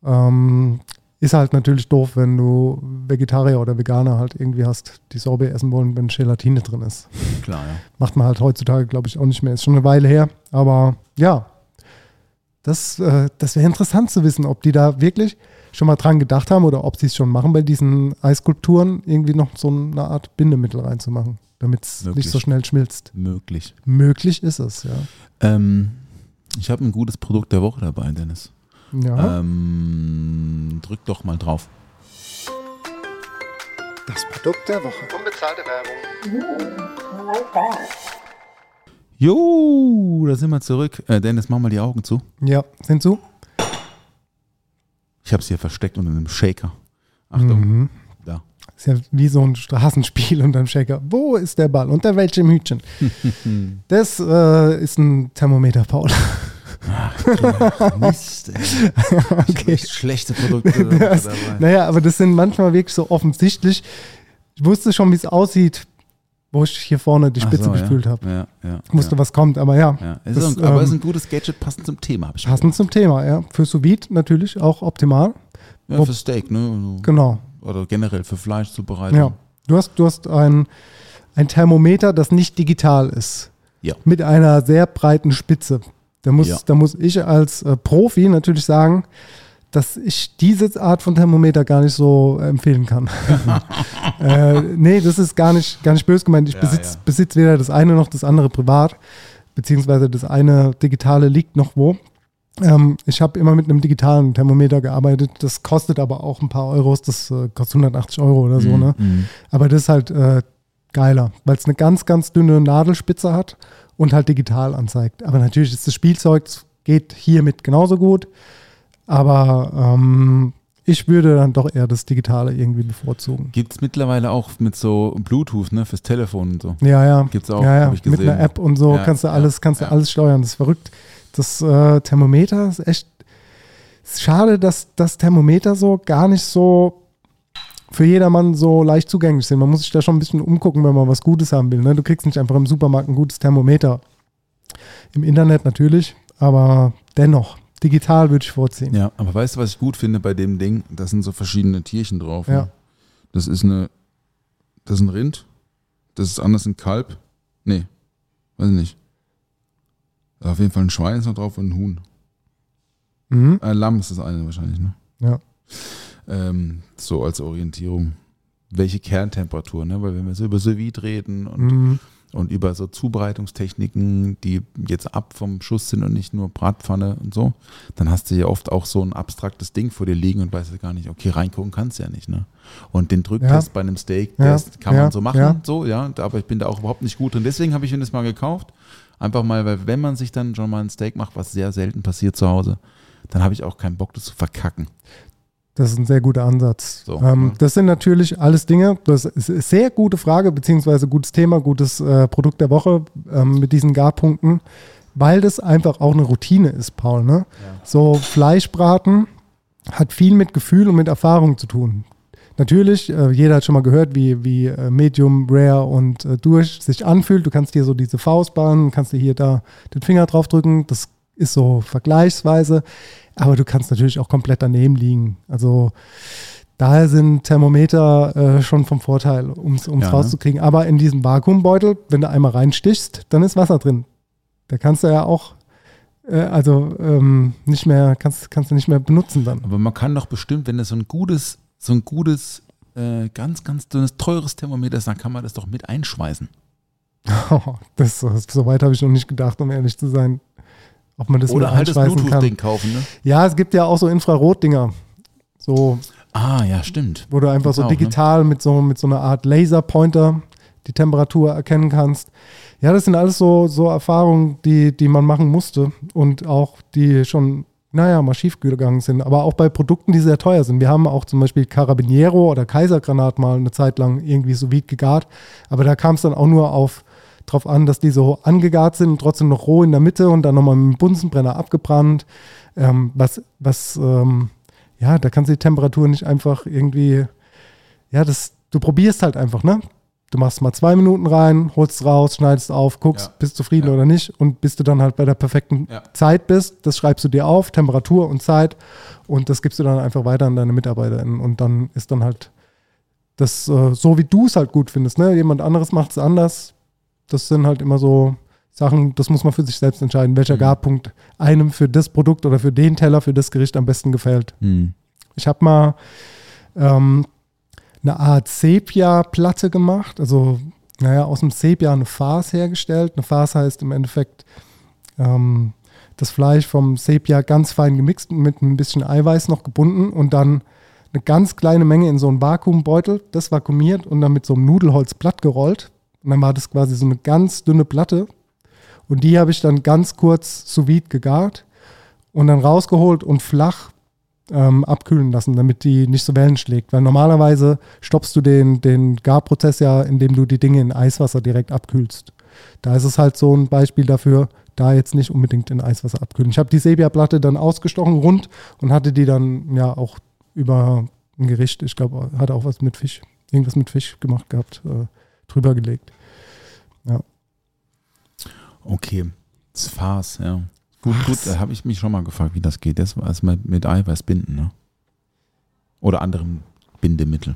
Ähm, ist halt natürlich doof, wenn du Vegetarier oder Veganer halt irgendwie hast, die Sorbet essen wollen, wenn Gelatine drin ist. Klar, ja. Macht man halt heutzutage, glaube ich, auch nicht mehr. Ist schon eine Weile her. Aber ja, das, äh, das wäre interessant zu wissen, ob die da wirklich schon mal dran gedacht haben oder ob sie es schon machen, bei diesen Eiskulpturen irgendwie noch so eine Art Bindemittel reinzumachen, damit es nicht so schnell schmilzt. Möglich. Möglich ist es, ja. Ähm, ich habe ein gutes Produkt der Woche dabei, Dennis. Ja, Ähm, drück doch mal drauf. Das Produkt der Woche. Jo, da sind wir zurück. Äh, Dennis, mach mal die Augen zu. ja, sind so? Ich habe es hier versteckt unter einem Shaker. Achtung, Mhm. da. Ist ja wie so ein Straßenspiel und dann Shaker. Wo ist der Ball? Unter welchem Hütchen? Das äh, ist ein Thermometer, Paul. Mist, ey. okay. Echt schlechte Produkte Das, naja, aber das sind manchmal wirklich so offensichtlich. Ich wusste schon, wie es aussieht, wo ich hier vorne die Ach Spitze so, gespült ja. habe. Ja, ja, Ich wusste, ja. was kommt, aber ja. Ja. Es Das, ist ein, aber es ist ähm, ein gutes Gadget, passend zum Thema, Passend zum Thema, ja. Für sous natürlich auch optimal. Ja, für Steak, ne? Genau. Oder generell für Fleischzubereitung. Ja. Du hast, du hast ein, ein Thermometer, das nicht digital ist. Ja. Mit einer sehr breiten Spitze. Da muss, Ja. da muss ich als äh, Profi natürlich sagen, dass ich diese Art von Thermometer gar nicht so empfehlen kann. äh, nee, das ist gar nicht, gar nicht böse gemeint. Ich Ja, besitze ja. besitz weder das eine noch das andere privat, beziehungsweise das eine digitale liegt noch wo. Ähm, ich habe immer mit einem digitalen Thermometer gearbeitet. Das kostet aber auch ein paar Euros. Das äh, kostet 180 Euro oder so. Ne? Mhm. Aber das ist halt äh, geiler, weil es eine ganz, ganz dünne Nadelspitze hat und halt digital anzeigt. Aber natürlich ist das Spielzeug, es geht hiermit genauso gut. Aber ähm, ich würde dann doch eher das Digitale irgendwie bevorzugen. Gibt es mittlerweile auch mit so Bluetooth, ne, fürs Telefon und so. Ja, ja. Gibt's auch, ja, ja. hab ich Mit gesehen. einer App und so Ja, kannst du alles, kannst du alles steuern. Das ist verrückt. Das äh, Thermometer ist echt ist schade, dass das Thermometer so gar nicht so für jedermann so leicht zugänglich sind. Man muss sich da schon ein bisschen umgucken, wenn man was Gutes haben will. Ne? Du kriegst nicht einfach im Supermarkt ein gutes Thermometer. Im Internet natürlich, aber dennoch, digital würde ich vorziehen. Ja, aber weißt du, was ich gut finde bei dem Ding? Da sind so verschiedene Tierchen drauf. Ja. Ne? Das ist eine, das ist ein Rind, das ist anders ein Kalb. Nee, weiß ich nicht. Auf jeden Fall ein Schwein ist noch drauf und ein Huhn. Mhm. Ein Lamm ist das eine wahrscheinlich, ne? Ja. Ähm, so als Orientierung. Welche Kerntemperatur, ne? Weil wenn wir so über sous reden und, Mhm. und über so Zubereitungstechniken, die jetzt ab vom Schuss sind und nicht nur Bratpfanne und so, dann hast du ja oft auch so ein abstraktes Ding vor dir liegen und weißt ja gar nicht, okay, reingucken kannst du ja nicht, ne? Und den Drücktest Ja. bei einem Steak, Ja. kann Ja. man so machen, so, ja, aber ich bin da auch überhaupt nicht gut drin. Deswegen habe ich mir das mal gekauft. Einfach mal, weil wenn man sich dann schon mal ein Steak macht, was sehr selten passiert zu Hause, dann habe ich auch keinen Bock, das zu verkacken. Das ist ein sehr guter Ansatz. So, ähm, ja. Das sind natürlich alles Dinge, das ist eine sehr gute Frage, beziehungsweise gutes Thema, gutes äh, Produkt der Woche ähm, mit diesen Garpunkten, weil das einfach auch eine Routine ist, Paul. Ne? So Fleischbraten hat viel mit Gefühl und mit Erfahrung zu tun. Natürlich, äh, jeder hat schon mal gehört, wie, wie äh, Medium, Rare und äh, Durch sich anfühlt. Du kannst hier so diese Faustbahn, kannst dir hier da den Finger drauf drücken. Das ist so vergleichsweise. Aber du kannst natürlich auch komplett daneben liegen. Also daher sind Thermometer äh, schon vom Vorteil, um es Ja, ne? rauszukriegen. Aber in diesem Vakuumbeutel, wenn du einmal reinstichst, dann ist Wasser drin. Da kannst du ja auch, äh, also ähm, nicht mehr, kannst, kannst du nicht mehr benutzen dann. Aber man kann doch bestimmt, wenn das so ein gutes, so ein gutes, äh, ganz, ganz dünnes, teures Thermometer ist, dann kann man das doch mit einschweißen. das, das, so weit habe ich noch nicht gedacht, um ehrlich zu sein. Ob man das Oder halt das. Bluetooth-Ding kaufen, ne? Ja, es gibt ja auch so Infrarot-Dinger. So, Ah, ja, stimmt. wo du einfach so auch, ne? digital mit, so, mit so einer Art Laserpointer die Temperatur erkennen kannst. Ja, das sind alles so, so Erfahrungen, die, die man machen musste und auch die schon, naja, mal schief gegangen sind. Aber auch bei Produkten, die sehr teuer sind. Wir haben auch zum Beispiel Carabiniero oder Kaisergranat mal eine Zeit lang irgendwie so vide gegart. Aber da kam es dann auch nur auf drauf an, dass die so angegart sind trotzdem noch roh in der Mitte und dann nochmal mit dem Bunsenbrenner abgebrannt. Ähm, was, was, ähm, ja, da kannst du die Temperatur nicht einfach irgendwie, ja, das, du probierst halt einfach, ne? Du machst mal zwei Minuten rein, holst raus, schneidest auf, guckst, Ja. bist zufrieden Ja. oder nicht und bis du dann halt bei der perfekten Ja. Zeit bist, das schreibst du dir auf, Temperatur und Zeit und das gibst du dann einfach weiter an deine MitarbeiterInnen und dann ist dann halt das äh, so, wie du es halt gut findest, ne? Jemand anderes macht es anders. Das sind halt immer so Sachen, das muss man für sich selbst entscheiden, welcher Mhm. Garpunkt einem für das Produkt oder für den Teller, für das Gericht am besten gefällt. Hm. Ich habe mal ähm, eine Art Sepia-Platte gemacht, also naja, aus dem Sepia eine Farce hergestellt. Eine Farce heißt im Endeffekt ähm, das Fleisch vom Sepia ganz fein gemixt mit ein bisschen Eiweiß noch gebunden und dann eine ganz kleine Menge in so einen Vakuumbeutel, das vakuumiert und dann mit so einem Nudelholz platt gerollt. Und dann war das quasi so eine ganz dünne Platte. Und die habe ich dann ganz kurz sous vide gegart und dann rausgeholt und flach ähm, abkühlen lassen, damit die nicht so Wellen schlägt. Weil normalerweise stoppst du den, den Garprozess ja, indem du die Dinge in Eiswasser direkt abkühlst. Da ist es halt so ein Beispiel dafür, da jetzt nicht unbedingt in Eiswasser abkühlen. Ich habe die Sepia-Platte dann ausgestochen, rund und hatte die dann ja auch über ein Gericht, ich glaube, hatte auch was mit Fisch, irgendwas mit Fisch gemacht gehabt, äh, drüber gelegt. Okay, das Farce, ja. Gut, gut, da habe ich mich schon mal gefragt, wie das geht. Das war erstmal mit Eiweiß binden, ne? Oder anderem Bindemittel.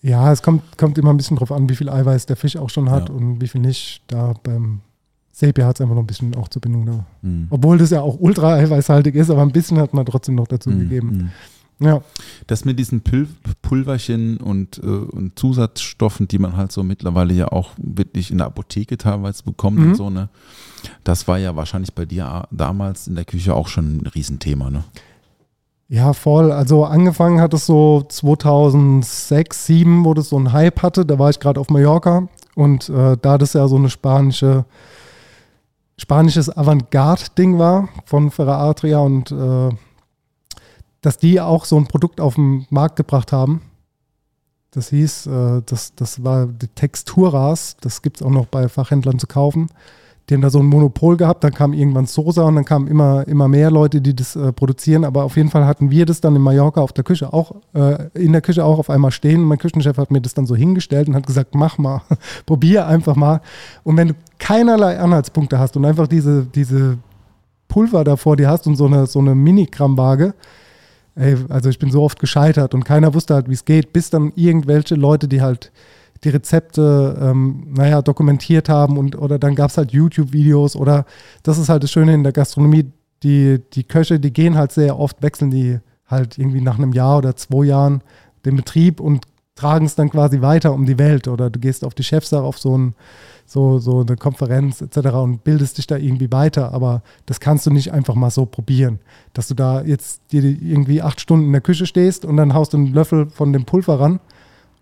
Ja, es kommt, kommt immer ein bisschen drauf an, wie viel Eiweiß der Fisch auch schon hat Ja. und wie viel nicht. Da beim Sepia hat es einfach noch ein bisschen auch zur Bindung da. Hm. Obwohl das ja auch ultra eiweißhaltig ist, aber ein bisschen hat man trotzdem noch dazu Hm, gegeben. hm. Ja, Das mit diesen Pül Pulverchen und, äh, und Zusatzstoffen, die man halt so mittlerweile ja auch wirklich in der Apotheke teilweise bekommt Mhm. und so, ne? Das war ja wahrscheinlich bei dir damals in der Küche auch schon ein Riesenthema, ne? ja, voll. Also angefangen hat es so 2006, 2007, wo das so einen Hype hatte. Da war ich gerade auf Mallorca und äh, da das ja so eine spanische, spanisches Avantgarde-Ding war von Ferra Adria und äh, dass die auch so ein Produkt auf den Markt gebracht haben. Das hieß, äh, das, das war die Texturas, das gibt es auch noch bei Fachhändlern zu kaufen. Die haben da so ein Monopol gehabt, dann kam irgendwann Sosa und dann kamen immer, immer mehr Leute, die das äh, produzieren. Aber auf jeden Fall hatten wir das dann in Mallorca auf der Küche auch, äh, in der Küche auch auf einmal stehen. Mein Küchenchef hat mir das dann so hingestellt und hat gesagt, mach mal, probier einfach mal. Und wenn du keinerlei Anhaltspunkte hast und einfach diese, diese Pulver da vor dir hast und so eine, so eine Minigrammwaage, ey, also ich bin so oft gescheitert und keiner wusste halt, wie es geht, bis dann irgendwelche Leute, die halt die Rezepte, ähm, naja, dokumentiert haben und oder dann gab es halt YouTube-Videos oder das ist halt das Schöne in der Gastronomie, die, die Köche, die gehen halt sehr oft, wechseln die halt irgendwie nach einem Jahr oder zwei Jahren den Betrieb und tragen es dann quasi weiter um die Welt oder du gehst auf die Chefsache auf so, ein, so, so eine Konferenz etc. und bildest dich da irgendwie weiter, aber das kannst du nicht einfach mal so probieren, dass du da jetzt dir irgendwie acht Stunden in der Küche stehst und dann haust du einen Löffel von dem Pulver ran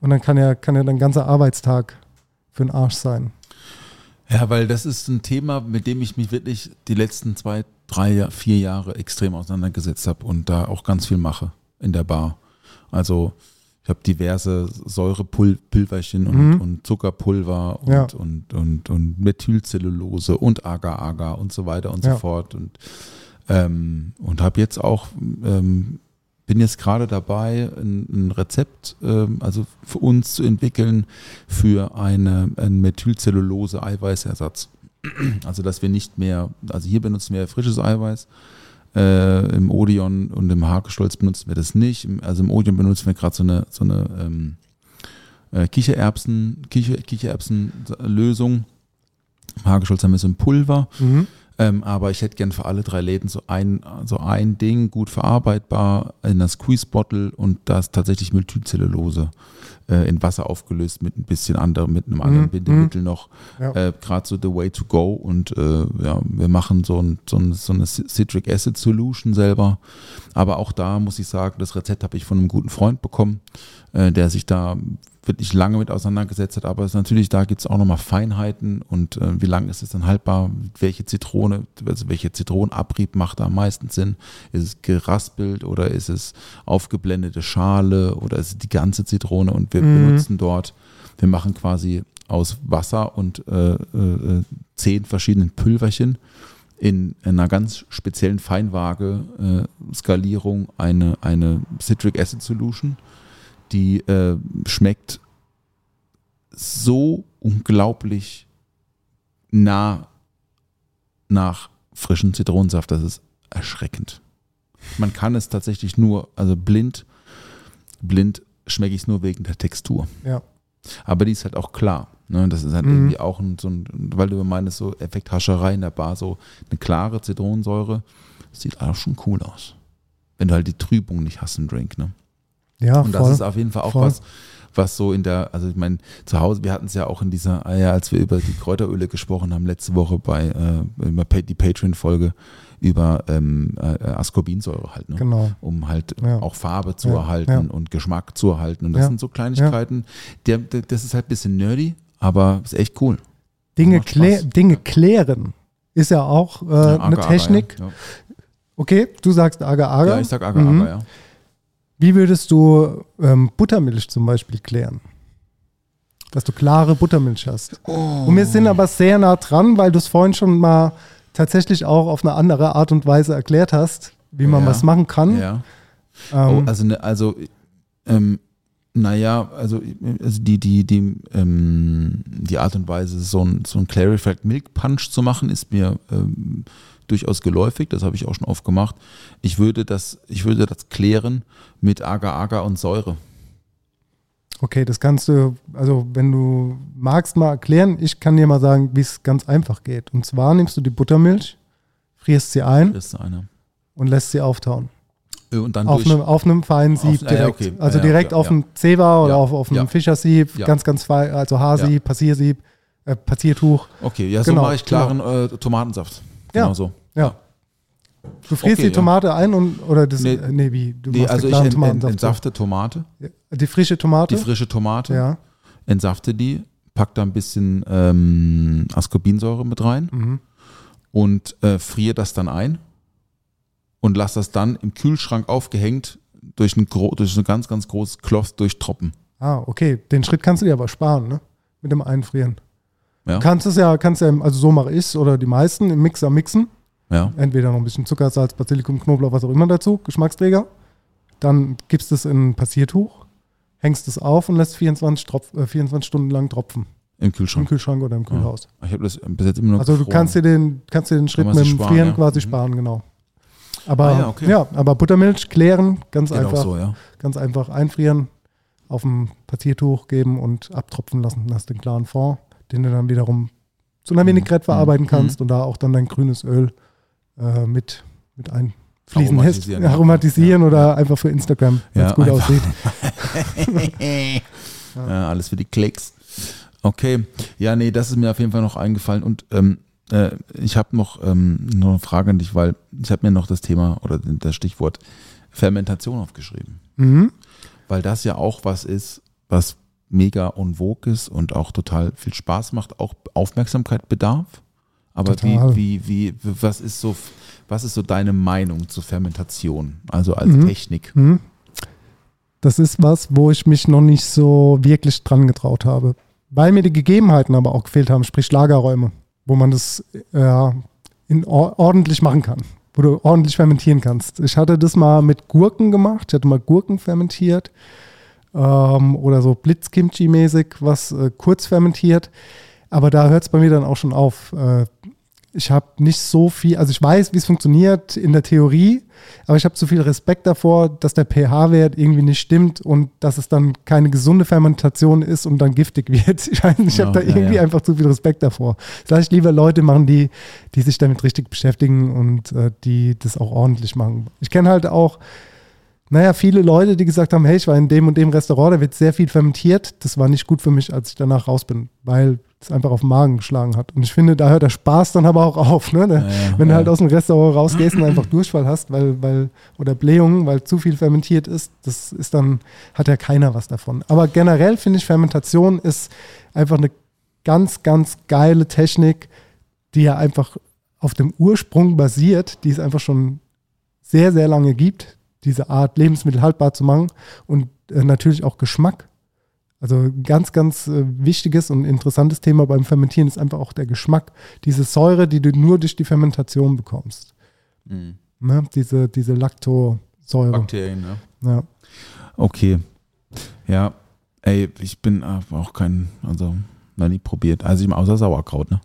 und dann kann ja, kann ja dein ganzer Arbeitstag für den Arsch sein. Ja, weil das ist ein Thema, mit dem ich mich wirklich die letzten zwei, drei, vier Jahre extrem auseinandergesetzt habe und da auch ganz viel mache in der Bar. Also ich habe diverse Säurepulverchen und, Mhm. und Zuckerpulver und, Ja. und, und, und Methylcellulose und Agar-Agar und so weiter und Ja. so fort. Und, ähm, und habe jetzt auch, ähm, bin jetzt gerade dabei, ein, ein Rezept, ähm, also für uns zu entwickeln für eine, einen Methylcellulose-Eiweißersatz. Also dass wir nicht mehr, also hier benutzen wir frisches Eiweiß, äh, im Odeon und im Hakestolz benutzen wir das nicht. Also im Odeon benutzen wir gerade so eine, so eine ähm, äh, Kichererbsen, Kicher, Kichererbsenlösung. Im Hakestolz haben wir so ein Pulver. Mhm. Ähm, aber ich hätte gern für alle drei Läden so ein, so ein Ding, gut verarbeitbar, in einer Squeeze-Bottle und da ist tatsächlich Methylcellulose äh, in Wasser aufgelöst mit ein bisschen anderem, mit einem anderen Mhm, Bindemittel noch. Ja. Äh, Gerade so the way to go und äh, ja, wir machen so, ein, so, ein, so eine Citric Acid Solution selber. Aber auch da muss ich sagen, das Rezept habe ich von einem guten Freund bekommen, äh, der sich da wirklich lange mit auseinandergesetzt hat. Aber es ist natürlich, da gibt es auch nochmal Feinheiten und äh, wie lange ist es dann haltbar? Welche Zitrone, also welche Zitronenabrieb macht da am meisten Sinn? Ist es geraspelt oder ist es aufgeblendete Schale oder ist es die ganze Zitrone? Und wir Mhm. benutzen dort, wir machen quasi aus Wasser und äh, äh, zehn verschiedenen Pülverchen in einer ganz speziellen Feinwaage äh, Skalierung eine, eine Citric Acid Solution, die äh, schmeckt so unglaublich nah nach frischen Zitronensaft, das ist erschreckend. Man kann es tatsächlich nur, also blind, blind schmecke ich es nur wegen der Textur. Ja. Aber die ist halt auch klar. Ne? Das ist halt Mhm. irgendwie auch ein, so ein, weil du meinst, so Effekthascherei in der Bar, so eine klare Zitronensäure, das sieht auch schon cool aus. Wenn du halt die Trübung nicht hast im Drink, ne? Ja, Und das voll. ist auf jeden Fall auch voll. was, was so in der, also ich meine, zu Hause, wir hatten es ja auch in dieser, ah als wir über die Kräuteröle gesprochen haben, letzte Woche bei äh, die Patreon-Folge über ähm, äh, Ascorbinsäure halt, ne? Genau. um halt Ja. auch Farbe zu Ja, erhalten ja. und Geschmack zu erhalten. Und das sind so Kleinigkeiten, der, der, das ist halt ein bisschen nerdy, aber ist echt cool. Dinge, macht klä Spaß. Dinge klären ist ja auch äh, eine Technik. Okay, du sagst Agar ja. Agar. ja ich sag Agar, Mhm. Agar, ja. Wie würdest du ähm, Buttermilch zum Beispiel klären? Dass du klare Buttermilch hast. Und wir sind aber sehr nah dran, weil du es vorhin schon mal tatsächlich auch auf eine andere Art und Weise erklärt hast, wie man Ja. was machen kann. ja. Ähm, Oh, also, ne, also ähm, naja, also, also die, die, die, ähm, die Art und Weise, so ein, so ein Clarified Milk Punch zu machen, ist mir ähm, durchaus geläufig. Das habe ich auch schon oft gemacht. Ich würde das, ich würde das klären mit Agar-Agar und Säure. okay, das kannst du, also wenn du magst, mal erklären. Ich kann dir mal sagen, wie es ganz einfach geht. Und zwar nimmst du die Buttermilch, frierst sie ein ist eine. und lässt sie auftauen. Äh, Und dann Auf durch. einem, auf einem feinen Sieb Auf- direkt. okay. Also Ja, direkt ja, auf ja. einem Zewa oder auf, auf einem. Fischersieb, ganz, ganz fein, also Haarsieb. Passiersieb, äh, Passiertuch. Okay, ja, so Genau, mache ich klaren äh, Tomatensaft. Ja. Genau so. Ja. Du frierst Okay, die ja. Tomate ein und oder das Nee. nee, nee wie du Nee, also ich ent, ent, entsafte Tomate, die frische Tomate? die frische Tomate, ja. entsafte die, pack da ein bisschen ähm, Ascorbinsäure mit rein Mhm. und äh, friere das dann ein und lasse das dann im Kühlschrank aufgehängt durch ein, gro- durch ein ganz, ganz großes Cloth durchtropfen. Ah, okay. Den Schritt kannst du dir aber sparen, ne? Mit dem Einfrieren. Ja. Du kannst es ja, kannst ja, also so mache ich es oder die meisten im Mixer mixen. Ja. Entweder noch ein bisschen Zucker, Salz, Basilikum, Knoblauch, was auch immer dazu, Geschmacksträger. Dann gibst es in ein Passiertuch, hängst es auf und lässt 24, Tropf, äh, 24 Stunden lang tropfen. Im Im Kühlschrank. Kühlschrank oder im Kühlhaus. Ich habe das bis jetzt immer nur Also du gefroren. kannst dir den, kannst dir den Schritt mit dem sparen, Frieren ja. quasi Mhm. sparen, genau. Aber Ah ja, ja, okay. aber Buttermilch klären, ganz Geht einfach, so, ja. ganz einfach einfrieren, auf ein Passiertuch geben und abtropfen lassen. Dann hast du den klaren Fond, den du dann wiederum zu einer Vinaigrette verarbeiten Mhm. kannst und da auch dann dein grünes Öl äh, mit, mit einfließen lässt. Aromatisieren. Aromatisieren Ja, oder einfach für Instagram, wenn es Ja, gut einfach. aussieht. Ja, alles für die Klicks. Okay. Ja, nee, das ist mir auf jeden Fall noch eingefallen. Und ähm, äh, ich habe noch, ähm, noch eine Frage an dich, weil ich habe mir noch das Thema oder das Stichwort Fermentation aufgeschrieben. Mhm. Weil das ja auch was ist, was mega en vogue ist und auch total viel Spaß macht, auch Aufmerksamkeit bedarf. Aber wie, Total. wie, wie, was ist so, was ist so deine Meinung zur Fermentation? Also als Mhm. Technik. Mhm. Das ist was, wo ich mich noch nicht so wirklich dran getraut habe. Weil mir die Gegebenheiten aber auch gefehlt haben, sprich Lagerräume, wo man das äh, in, or ordentlich machen kann, wo du ordentlich fermentieren kannst. Ich hatte das mal mit Gurken gemacht, ich hatte mal Gurken fermentiert ähm, oder so Blitzkimchi-mäßig, was äh, kurz fermentiert. Aber da hört es bei mir dann auch schon auf. Äh, ich habe nicht so viel, also ich weiß, wie es funktioniert in der Theorie, aber ich habe zu viel Respekt davor, dass der pH-Wert irgendwie nicht stimmt und dass es dann keine gesunde Fermentation ist und dann giftig wird. Ich, weiß ich Ja, habe da ja, irgendwie ja. einfach zu viel Respekt davor. Das heißt, lieber Leute machen, die, die sich damit richtig beschäftigen und äh, die das auch ordentlich machen. Ich kenne halt auch, naja, viele Leute, die gesagt haben, hey, ich war in dem und dem Restaurant, da wird sehr viel fermentiert. Das war nicht gut für mich, als ich danach raus bin, weil es einfach auf den Magen geschlagen hat. Und ich finde, da hört der Spaß dann aber auch auf. Ne? ja, Wenn du ja. halt aus dem Restaurant rausgehst und einfach Durchfall hast, weil, weil, oder Blähungen, weil zu viel fermentiert ist, das ist dann, hat ja keiner was davon. Aber generell finde ich, Fermentation ist einfach eine ganz, ganz geile Technik, die ja einfach auf dem Ursprung basiert, die es einfach schon sehr, sehr lange gibt, diese Art Lebensmittel haltbar zu machen und äh, natürlich auch Geschmack. Also ganz, ganz äh, wichtiges und interessantes Thema beim Fermentieren ist einfach auch der Geschmack. Diese Säure, die du nur durch die Fermentation bekommst. Mhm. Ne? Diese, diese Lactosäure. Bakterien, ja. Ja. Okay. Ja, ey, ich bin auch kein, also noch nie probiert. Also ich außer Sauerkraut, ne?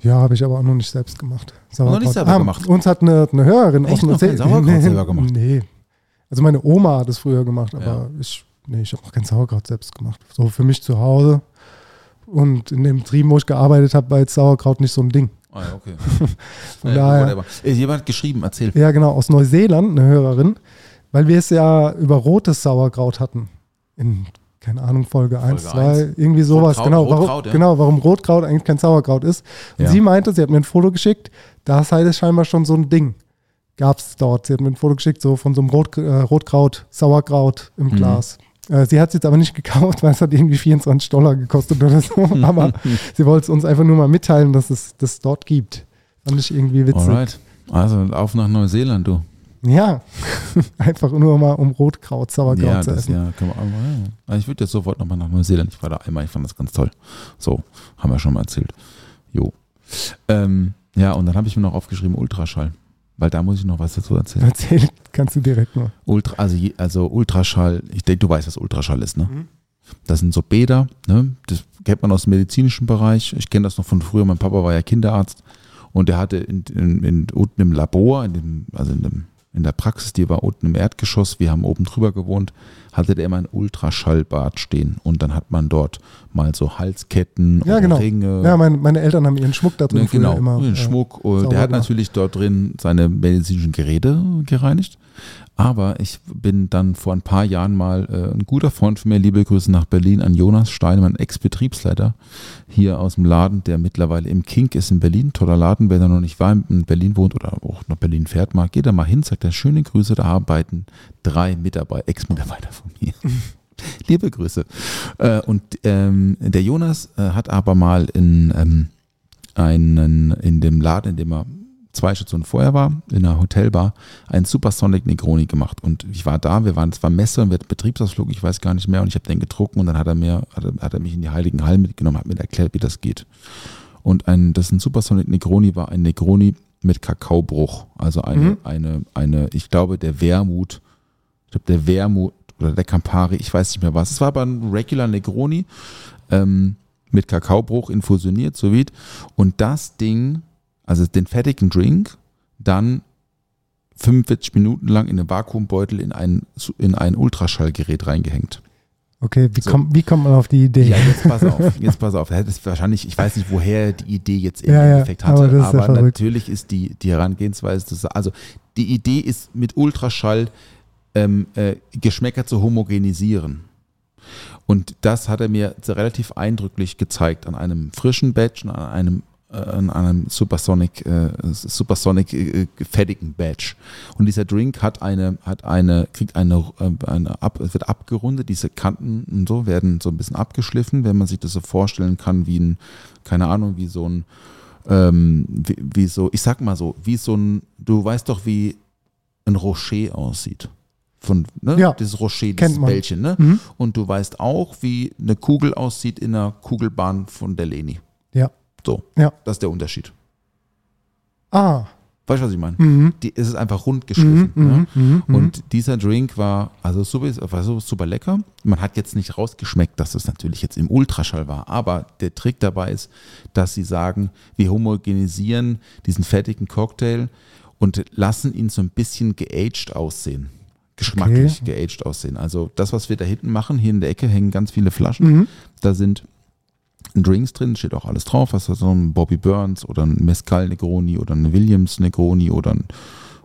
Ja, habe ich aber auch noch nicht selbst gemacht. noch nicht selber gemacht? Uns hat eine, eine Hörerin Echt aus noch kein Neuseeland- Sauerkraut selber gemacht? Nee. Also meine Oma hat es früher gemacht, aber Ja. ich, nee, ich habe noch kein Sauerkraut selbst gemacht. So für mich zu Hause. Und in dem Betrieb, wo ich gearbeitet habe, war jetzt Sauerkraut nicht so ein Ding. Ah ja, okay. Von daher. Ey, Jemand hat geschrieben, erzähl. ja genau, aus Neuseeland, eine Hörerin, weil wir es ja über rotes Sauerkraut hatten. In, keine Ahnung, Folge 1, Folge 2, eins. irgendwie sowas. Rotkraut, genau, warum, Rotkraut, ja. genau, warum Rotkraut eigentlich kein Sauerkraut ist. Und Ja. sie meinte, sie hat mir ein Foto geschickt, da sei das scheinbar schon so ein Ding. Gab es dort. Sie hat mir ein Foto geschickt, so von so einem Rot, äh, Rotkraut, Sauerkraut im Mhm. Glas. Äh, sie hat es jetzt aber nicht gekauft, weil es hat irgendwie 24 Dollar gekostet oder so. aber sie wollte es uns einfach nur mal mitteilen, dass es das dort gibt. Fand ich irgendwie witzig. Alright. Also auf nach Neuseeland, du. Ja, einfach nur mal um Rotkraut, Sauerkraut Ja, zu das essen. ja, kann man, aber, ja. Also ich würde jetzt sofort nochmal nach Neuseeland. Ich war da einmal, ich fand das ganz toll. So, haben wir schon mal erzählt. Jo. Ähm, ja, und dann habe ich mir noch aufgeschrieben Ultraschall. Weil da muss ich noch was dazu erzählen. Erzähl, kannst du direkt mal. Ultra, also, also Ultraschall, ich denke, du weißt, was Ultraschall ist, ne? Mhm. Das sind so Bäder, ne? Das kennt man aus dem medizinischen Bereich. Ich kenne das noch von früher. Mein Papa war ja Kinderarzt und der hatte in, in, in, unten im Labor, in dem, also in, dem, in der Praxis, die war unten im Erdgeschoss, wir haben oben drüber gewohnt, hatte der immer ein Ultraschallbad stehen und dann hat man dort mal so Halsketten Ja, genau. Ringe. Ja, meine, meine Eltern haben ihren Schmuck da drin früher genau, immer. den äh, Schmuck. äh, der hat gemacht. natürlich dort drin seine medizinischen Geräte gereinigt. Aber ich bin dann vor ein paar Jahren mal, äh, ein guter Freund von mir, liebe Grüße nach Berlin, an Jonas Steinemann, Ex-Betriebsleiter hier aus dem Laden, der mittlerweile im Kink ist in Berlin. Toller Laden, wer da noch nicht war, in Berlin wohnt oder auch nach Berlin fährt mal, geht da mal hin, sagt er, schöne Grüße, da arbeiten drei Mitarbeiter, Ex-Mitarbeiter von mir. Liebe Grüße. Äh, und ähm, der Jonas äh, hat aber mal in ähm, einen in dem Laden, in dem er zwei Stationen vorher war, in einer Hotelbar, einen Supersonic Negroni gemacht. Und ich war da, wir waren, es war Messe und wir hatten Betriebsausflug, ich weiß gar nicht mehr. Und ich habe den getrunken und dann hat er mir, hat er, hat er mich in die Heiligen Hallen mitgenommen, hat mir erklärt, wie das geht. Und ein, das ist ein Supersonic Negroni, war ein Negroni mit Kakaobruch. Also eine, Mhm. eine, eine, ich glaube, der Wermut, ich glaube, der Wermut oder der Campari, ich weiß nicht mehr was. Es war aber ein Regular Negroni ähm, mit Kakaobruch infusioniert, so wie. Und das Ding, also den fertigen Drink, dann 45 Minuten lang in einen Vakuumbeutel in ein, in ein Ultraschallgerät reingehängt. Okay, wie, So. kommt, wie kommt man auf die Idee? Ja, jetzt pass auf, jetzt pass auf. Das ist wahrscheinlich, ich weiß nicht, woher er die Idee jetzt im Ja, Endeffekt aber hatte, das ist aber natürlich ist die, die Herangehensweise, also die Idee ist mit Ultraschall ähm, äh, Geschmäcker zu homogenisieren. Und das hat er mir relativ eindrücklich gezeigt an einem frischen Batch an einem äh, an einem Supersonic, äh, Supersonic äh, fertigen Batch. Und dieser Drink hat eine, hat eine, kriegt eine, äh, eine ab, wird abgerundet, diese Kanten und so werden so ein bisschen abgeschliffen, wenn man sich das so vorstellen kann, wie ein, keine Ahnung, wie so ein, ähm, wie, wie so, ich sag mal so, wie so ein, du weißt doch, wie ein Rocher aussieht. Von, ne? Ja, Dieses Rocher, dieses. Bällchen, ne? Mhm. Und du weißt auch, wie eine Kugel aussieht in einer Kugelbahn von der Leni. Ja. So, Ja. das ist der Unterschied. Ah. Weißt du, was ich meine? Mhm. Die, es ist einfach rund geschliffen. Mhm, ne? mhm, mhm. Und dieser Drink war also super, war so super lecker. Man hat jetzt nicht rausgeschmeckt, dass es natürlich jetzt im Ultraschall war, aber der Trick dabei ist, dass sie sagen, wir homogenisieren diesen fertigen Cocktail und lassen ihn so ein bisschen geaged aussehen. Geschmacklich geaged aussehen. Also das, was wir da hinten machen, hier in der Ecke hängen ganz viele Flaschen. Mhm. Da sind Drinks drin, steht auch alles drauf, was so ein Bobby Burns oder ein Mescal Negroni oder ein Williams Negroni oder ein,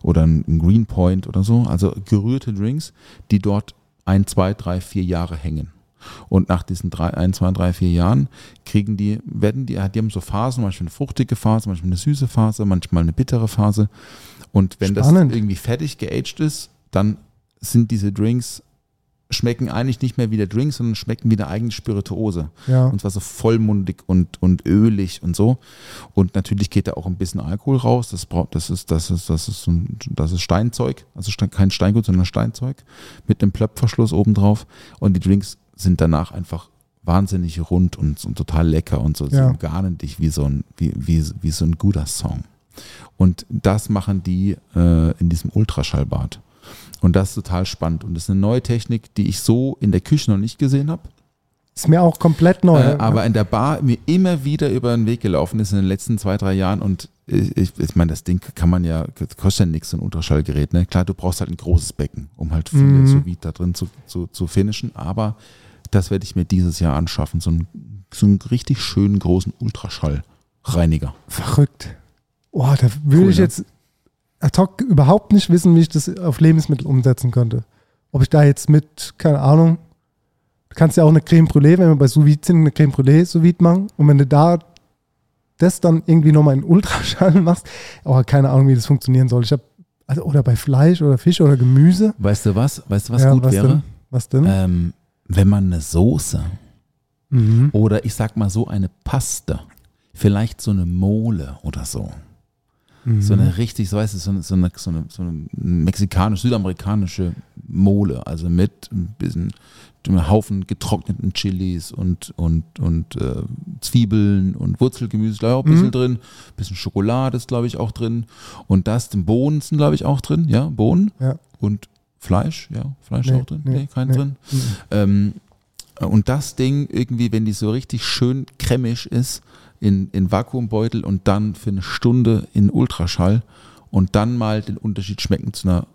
oder ein Green Point oder so. Also gerührte Drinks, die dort ein, zwei, drei, vier Jahre hängen. Und nach diesen drei, ein, zwei, drei, vier Jahren kriegen die, werden die, die haben so Phasen, manchmal eine fruchtige Phase, manchmal eine süße Phase, manchmal eine bittere Phase. Und wenn Spannend. das irgendwie fertig geaged ist, dann sind diese Drinks, schmecken eigentlich nicht mehr wie der Drink, sondern schmecken wie eine eigene Spirituose. Ja. Und zwar so vollmundig und, und ölig und so. Und natürlich geht da auch ein bisschen Alkohol raus. Das, braucht, das, ist, das, ist, das, ist, ein- das ist Steinzeug. Also kein Steingut, sondern Steinzeug. Mit einem Plöpfverschluss obendrauf. Und die Drinks sind danach einfach wahnsinnig rund und, und total lecker und so. Sie Ja. umgarnen dich wie so ein, wie, wie, wie so ein guter Song. Und das machen die äh, in diesem Ultraschallbad. Und das ist total spannend. Und das ist eine neue Technik, die ich so in der Küche noch nicht gesehen habe. Ist mir auch komplett neu. Äh, aber in der Bar mir immer wieder über den Weg gelaufen ist in den letzten zwei, drei Jahren. Und ich, ich, ich meine, das Ding kann man ja, kostet ja nichts, so ein Ultraschallgerät. Ne? Klar, du brauchst halt ein großes Becken, um halt viel Mhm. sous da drin zu, zu, zu finishen. Aber das werde ich mir dieses Jahr anschaffen. So einen, so einen richtig schönen großen Ultraschallreiniger. Verrückt. Boah, da will Cool, ich ne? jetzt ad hoc überhaupt nicht wissen, wie ich das auf Lebensmittel umsetzen könnte. Ob ich da jetzt mit, keine Ahnung, du kannst ja auch eine Creme Brûlée, wenn wir bei sous sind, eine Creme Brûlée sous machen. Und wenn du da das dann irgendwie nochmal in Ultraschall machst, aber keine Ahnung, wie das funktionieren soll. Ich habe, also, oder bei Fleisch oder Fisch oder Gemüse. Weißt du was? Weißt du, was Ja, gut wäre? Denn? Was denn? Ähm, wenn man eine Soße mhm. oder ich sag mal so eine Paste, vielleicht so eine Mole oder so. Mhm. So eine richtig, so weißt du, so eine, so eine, so eine, so eine mexikanische, südamerikanische Mole, also mit ein bisschen einem Haufen getrockneten Chilis und, und, und äh, Zwiebeln und Wurzelgemüse, glaube ich, auch ein bisschen Mhm. drin. Ein bisschen Schokolade ist, glaube ich, auch drin. Und das, den Bohnen sind, glaube ich, auch drin, ja, Bohnen. Ja. Und Fleisch, ja, Fleisch Nee, auch drin. nee, Nee, kein nee. drin. Mhm. Ähm, und das Ding irgendwie, wenn die so richtig schön cremig ist, in, in Vakuumbeutel und dann für eine Stunde in Ultraschall und dann mal den Unterschied schmecken zu einer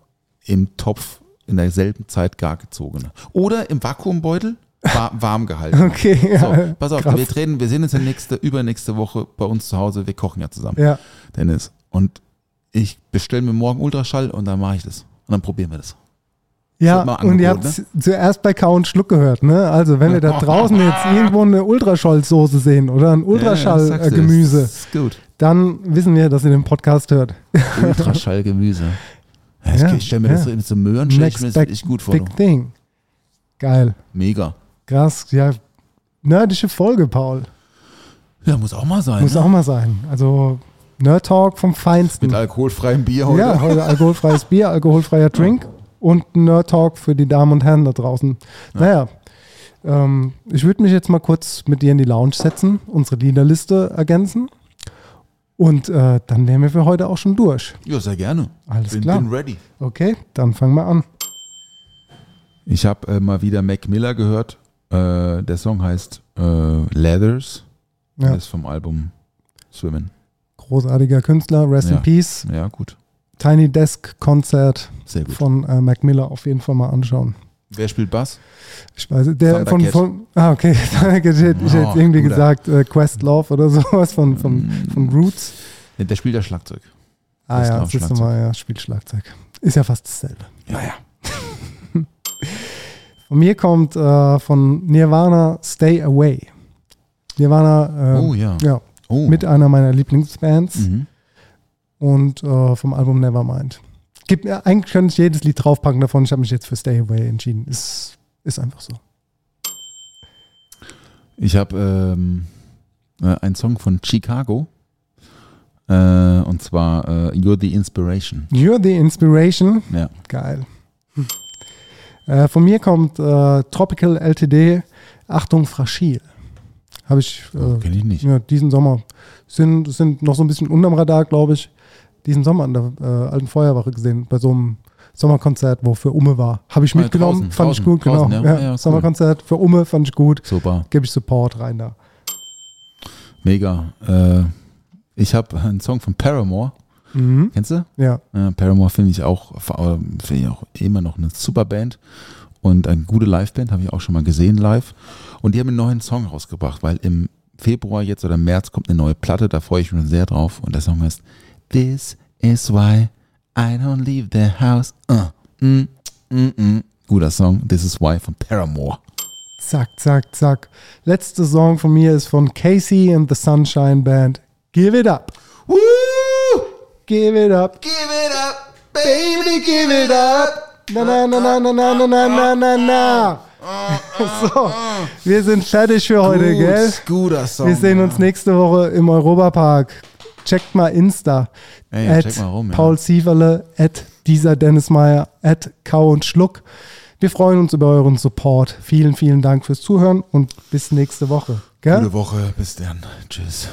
im Topf in derselben Zeit gar gezogene. Oder im Vakuumbeutel war, warm gehalten. Okay, So, ja, pass auf, krass. wir treten, wir sehen uns ja nächste, übernächste Woche bei uns zu Hause, wir kochen ja zusammen, Ja, Dennis. Und ich bestelle mir morgen Ultraschall und dann mache ich das. Und dann probieren wir das. Ja, und ihr habt es zuerst bei Kau und Schluck gehört, ne? Also, wenn wir da draußen jetzt irgendwo eine Ultraschallsoße sehen oder ein Ja, Ultraschallgemüse, gut. dann wissen wir, dass ihr den Podcast hört. Ultraschallgemüse. Ja, Ja, ich stelle mir ja. das so mit so Möhren stell ich mir das echt gut vor. big thing. Geil. Mega. Krass. Ja, nerdische Folge, Paul. Ja, muss auch mal sein. Muss ne? auch mal sein. Also, Nerd Talk vom Feinsten. Mit alkoholfreiem Bier heute. Ja, heute alkoholfreies Bier, alkoholfreier Drink und ein Nerd Talk für die Damen und Herren da draußen. Naja, ähm, ich würde mich jetzt mal kurz mit dir in die Lounge setzen, unsere Liederliste ergänzen und äh, dann wären wir für heute auch schon durch. Ja, sehr gerne. Alles bin, klar. Bin ready. Okay, dann fangen wir an. Ich habe äh, mal wieder Mac Miller gehört. Äh, der Song heißt äh, Leathers. Ja. Der ist vom Album Swimmen. Großartiger Künstler, Rest Ja. in Peace. Ja, gut. Tiny Desk Konzert von äh, Mac Miller auf jeden Fall mal anschauen. Wer spielt Bass? Ich weiß, der von, von, ah, okay, ich hätte, ich hätte Oh, irgendwie guter. gesagt äh, Questlove oder sowas von, von, von Roots. Ja, der spielt ja Schlagzeug. Ah ja, Questlove das ist mal, ja, spielt Schlagzeug. Ist ja fast dasselbe. Ja, ja. Von mir kommt äh, von Nirvana Stay Away. Nirvana, äh, Oh ja. ja, Oh. mit einer meiner Lieblingsbands Mhm. Und äh, vom Album Nevermind. Gibt, mir eigentlich könnte ich jedes Lied draufpacken davon. Ich habe mich jetzt für Stay Away entschieden. Ist, ist einfach so. Ich habe ähm, äh, einen Song von Chicago. Äh, und zwar äh, You're the Inspiration. You're the Inspiration. Ja. Geil. Hm. Äh, von mir kommt äh, Tropical LTD. Achtung, fragil. Habe ich Oh, äh, Kenn ich nicht. ja, diesen Sommer. Sind, sind noch so ein bisschen unterm Radar, glaube ich. Diesen Sommer an der äh, alten Feuerwache gesehen, bei so einem Sommerkonzert, wo für Umme war. Habe ich Ah, mitgenommen, draußen, fand ich draußen, gut, genau. draußen, ja. Ja, Ja, cool. Sommerkonzert für Umme fand ich gut. Super. Gebe ich Support rein da. Mega. Äh, ich habe einen Song von Paramore. Mhm. Kennst du? Ja. Äh, Paramore finde ich auch äh, finde ich auch immer noch eine super Band und eine gute Liveband, habe ich auch schon mal gesehen live. Und die haben einen neuen Song rausgebracht, weil im Februar jetzt oder März kommt eine neue Platte, da freue ich mich schon sehr drauf. Und der Song heißt This is why I don't leave the house. Uh, mm, mm, mm. Guter Song, This is why von Paramore. Zack, zack, zack. Letzte Song von mir ist von Casey and the Sunshine Band. Give it up. Woo! Give it up. Give it up, Baby, give it up. Na, na, na, na, na, na, na, na, na, na. So, wir sind fertig für heute, gell? Guter Song. Wir sehen uns nächste Woche im Europapark. Checkt mal Insta. Ja, ja, at check mal rum, ja. Paul Sieverle, at dieser Dennis Meyer, at Kau und Schluck. Wir freuen uns über euren Support. Vielen, vielen Dank fürs Zuhören und bis nächste Woche. Gell? Gute Woche, bis dann. Tschüss.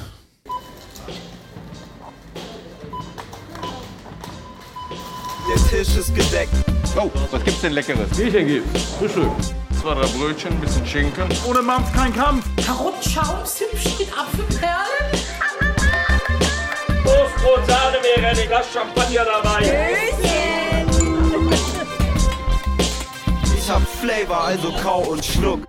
Der Tisch ist gedeckt. Oh, was gibt's denn Leckeres? Bierchen gibt's. Frühstück. Zwei, drei Brötchen, ein bisschen Schinken. Ohne Mampf kein Kampf. Karottenschaums hübsch mit Apfelperlen. Toastbrot, Sahne, wäre ein Glas Champagner dabei. Ich hab Flavor, also kau und schluck.